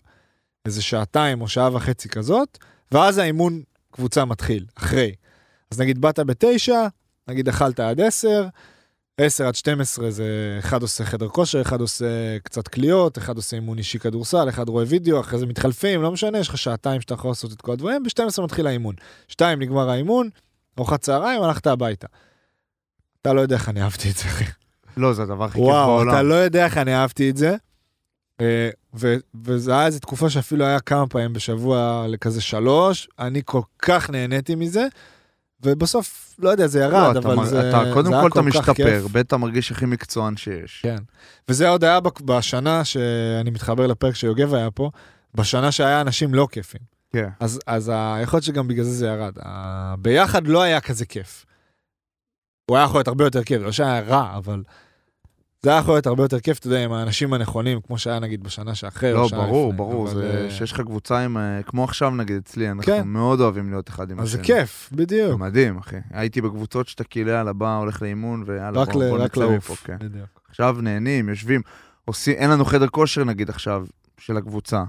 איזה שעתיים או שעה וחצי כזאת, ואז האימון קבוצה מתחיל, אחרי. אז נגיד באת בתשע, נגיד אכלת עד עשר, 10 עד 12 זה אחד עושה חדר כושר, אחד עושה קצת קליעות, אחד עושה אימון אישי כדורסל, אחד רואה וידאו, אחרי זה מתחלפים, לא משנה, יש לך שעתיים שאתה יכול לעשות את כל הדברים, ב-12 מתחיל האימון. 2 נגמר האימון, ארוחת צהריים, הלכת הביתה. אתה לא יודע איך אני אהבתי את זה, אחי. לא, זה הדבר הכי כיף וואו, בעולם. אתה לא יודע איך אני אהבתי את זה. אה, ו- וזה היה איזו תקופה שאפילו היה כמה פעמים בשבוע לכזה שלוש, אני כל כך נהניתי מזה, ובסוף, לא יודע, זה לא, ירד, אתה אבל מר- זה אתה, קודם זה כל אתה כל כך משתפר, כיף. ב' אתה מרגיש הכי מקצוען שיש. כן. וזה עוד היה בשנה שאני מתחבר לפרק שיוגב היה פה, בשנה שהיה אנשים לא כיפים. כן. אז, אז ה- יכול להיות שגם בגלל זה זה ירד. ה- ביחד לא היה כזה כיף. הוא היה יכול להיות הרבה יותר כיף, לא שהיה רע, אבל זה היה יכול להיות הרבה יותר כיף, אתה יודע, עם האנשים הנכונים, כמו שהיה נגיד בשנה שאחרי, לא, ברור, לפני, ברור, אבל, זה אה, שיש לך קבוצה עם, אה, כמו עכשיו נגיד אצלי, אנחנו כן. מאוד אוהבים להיות אחד עם אז השני. זה כיף, זה בדיוק. מדהים, אחי. הייתי בקבוצות שאתה כאילו, יאללה, בא, הולך לאימון, ויאללה, רק בוא, ל- בוא נצא. מפה, כן. בדיוק. עכשיו נהנים, יושבים, עושים, אין לנו חדר כושר נגיד עכשיו, של הקבוצה.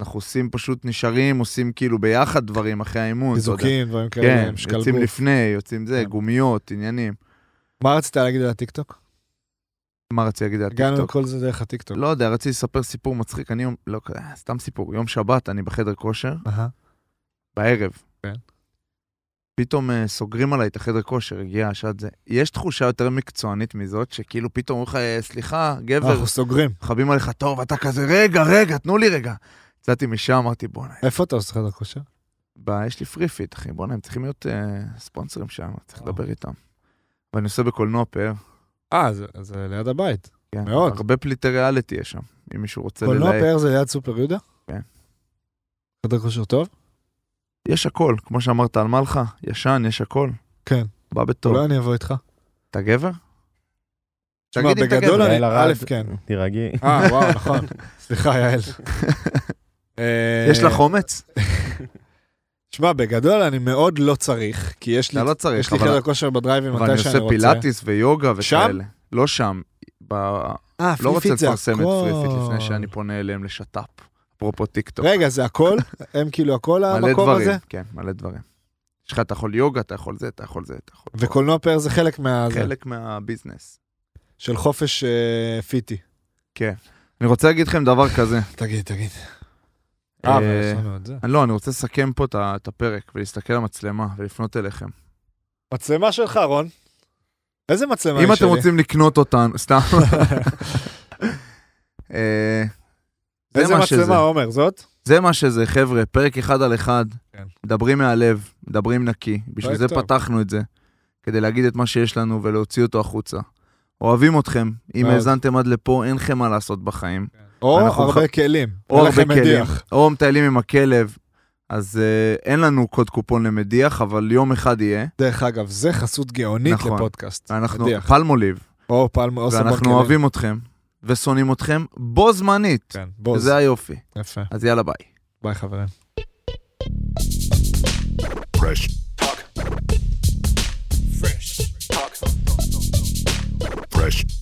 אנחנו עושים פשוט נשארים, עושים כאילו ביחד דברים אחרי האימון. חיזוקים, דברים כאלה, כן, משקל יוצאים גוף. לפני, יוצאים זה, כן. גומיות, עניינים. מה רצית להגיד על הטיקטוק? מה רציתי להגיד על הגענו טיקטוק? לכל זה דרך הטיקטוק. לא יודע, רציתי לספר סיפור מצחיק, אני יום, לא, אה, סתם סיפור, יום שבת אני בחדר כושר, אהה. בערב. כן. פתאום אה, סוגרים עליי את החדר כושר, הגיע השעת זה. יש תחושה יותר מקצוענית מזאת, שכאילו פתאום אומרים לך, "אה, סליחה, גבר, אנחנו סוגרים. מכבים עליך, טוב, אתה כזה, רגע, רגע, תנו לי רגע. יצאתי משם, אמרתי, בואנה, איפה אתה עושה חדר כושר? יש לי פריפיט, אחי, בואנה, הם צריכים להיות אה, ספונסרים שם, צריך. לדבר איתם. ואני עושה בקולנוע פאר. אה, זה- זה ליד הבית. כן, מאוד. הרבה פליטי ריאליטי יש שם, אם מישהו רוצה קולנוע ללהק. פאר זה ליד סופר יהודה? כן. חדר כושר טוב? יש הכל, כמו שאמרת על מלחה, ישן, יש הכל. כן. בא בטוב. אולי אני אבוא איתך. אתה גבר? תגיד אם אתה בגדול גבר. אני- יעל ארד, א', כן. תירגעי. אה, וואו, נכון. *laughs* סליחה, יעל. אה, יש לך אומץ? *laughs* שמע, בגדול אני מאוד לא צריך, כי יש לי אתה לא צריך, יש לי אבל- חדר כושר בדרייבים אבל אני מתי שאני עושה רוצה. פילאטיס ויוגה שם? וכאלה. לא שם. ב- אה, לא רוצה לפרסם את. פריפיט לפני שאני פונה אליהם לשת"פ. אפרופו טיקטוק. רגע, זה הכל? *laughs* הם כאילו הכל מלא המקום דברים. הזה? כן, מלא דברים. יש לך, אתה יכול יוגה, אתה יכול זה, אתה יכול זה, אתה יכול... וקולנוע פאר זה חלק מה... חלק מהביזנס. של חופש אה, פיטי. אני רוצה להגיד לכם דבר כזה. תגיד, תגיד. אה, אה, אבל יש לנו את זה. לא, אני רוצה לסכם פה את הפרק ולהסתכל על המצלמה ולפנות אליכם. מצלמה שלך, רון. איזה מצלמה אם היא אתם שלי? רוצים לקנות אותנו, *laughs* סתם. *laughs* אה, זה איזה. מצלמה, עומר, זאת? זה מה שזה, חבר'ה, פרק אחד על אחד, כן. מדברים מהלב, מדברים נקי, בשביל זה טוב. פתחנו את זה, כדי להגיד את מה שיש לנו ולהוציא אותו החוצה. אוהבים אתכם, אם. האזנתם עד לפה, אין לכם מה לעשות בחיים. או הרבה ח... כלים. או הרבה כלים. מדיח. או מטיילים עם הכלב. אז אה, אין לנו קוד קופון למדיח, אבל יום אחד יהיה. דרך אגב, זה חסות גאונית נכון. לפודקאסט. אנחנו מדיח. פלמוליב. או פלמוליב. ואנחנו אוהבים אתכם, ושונאים אתכם בו זמנית. כן, בו. וזה היופי. יפה. אז יאללה ביי. ביי חברים. Fresh. Fresh. Fresh.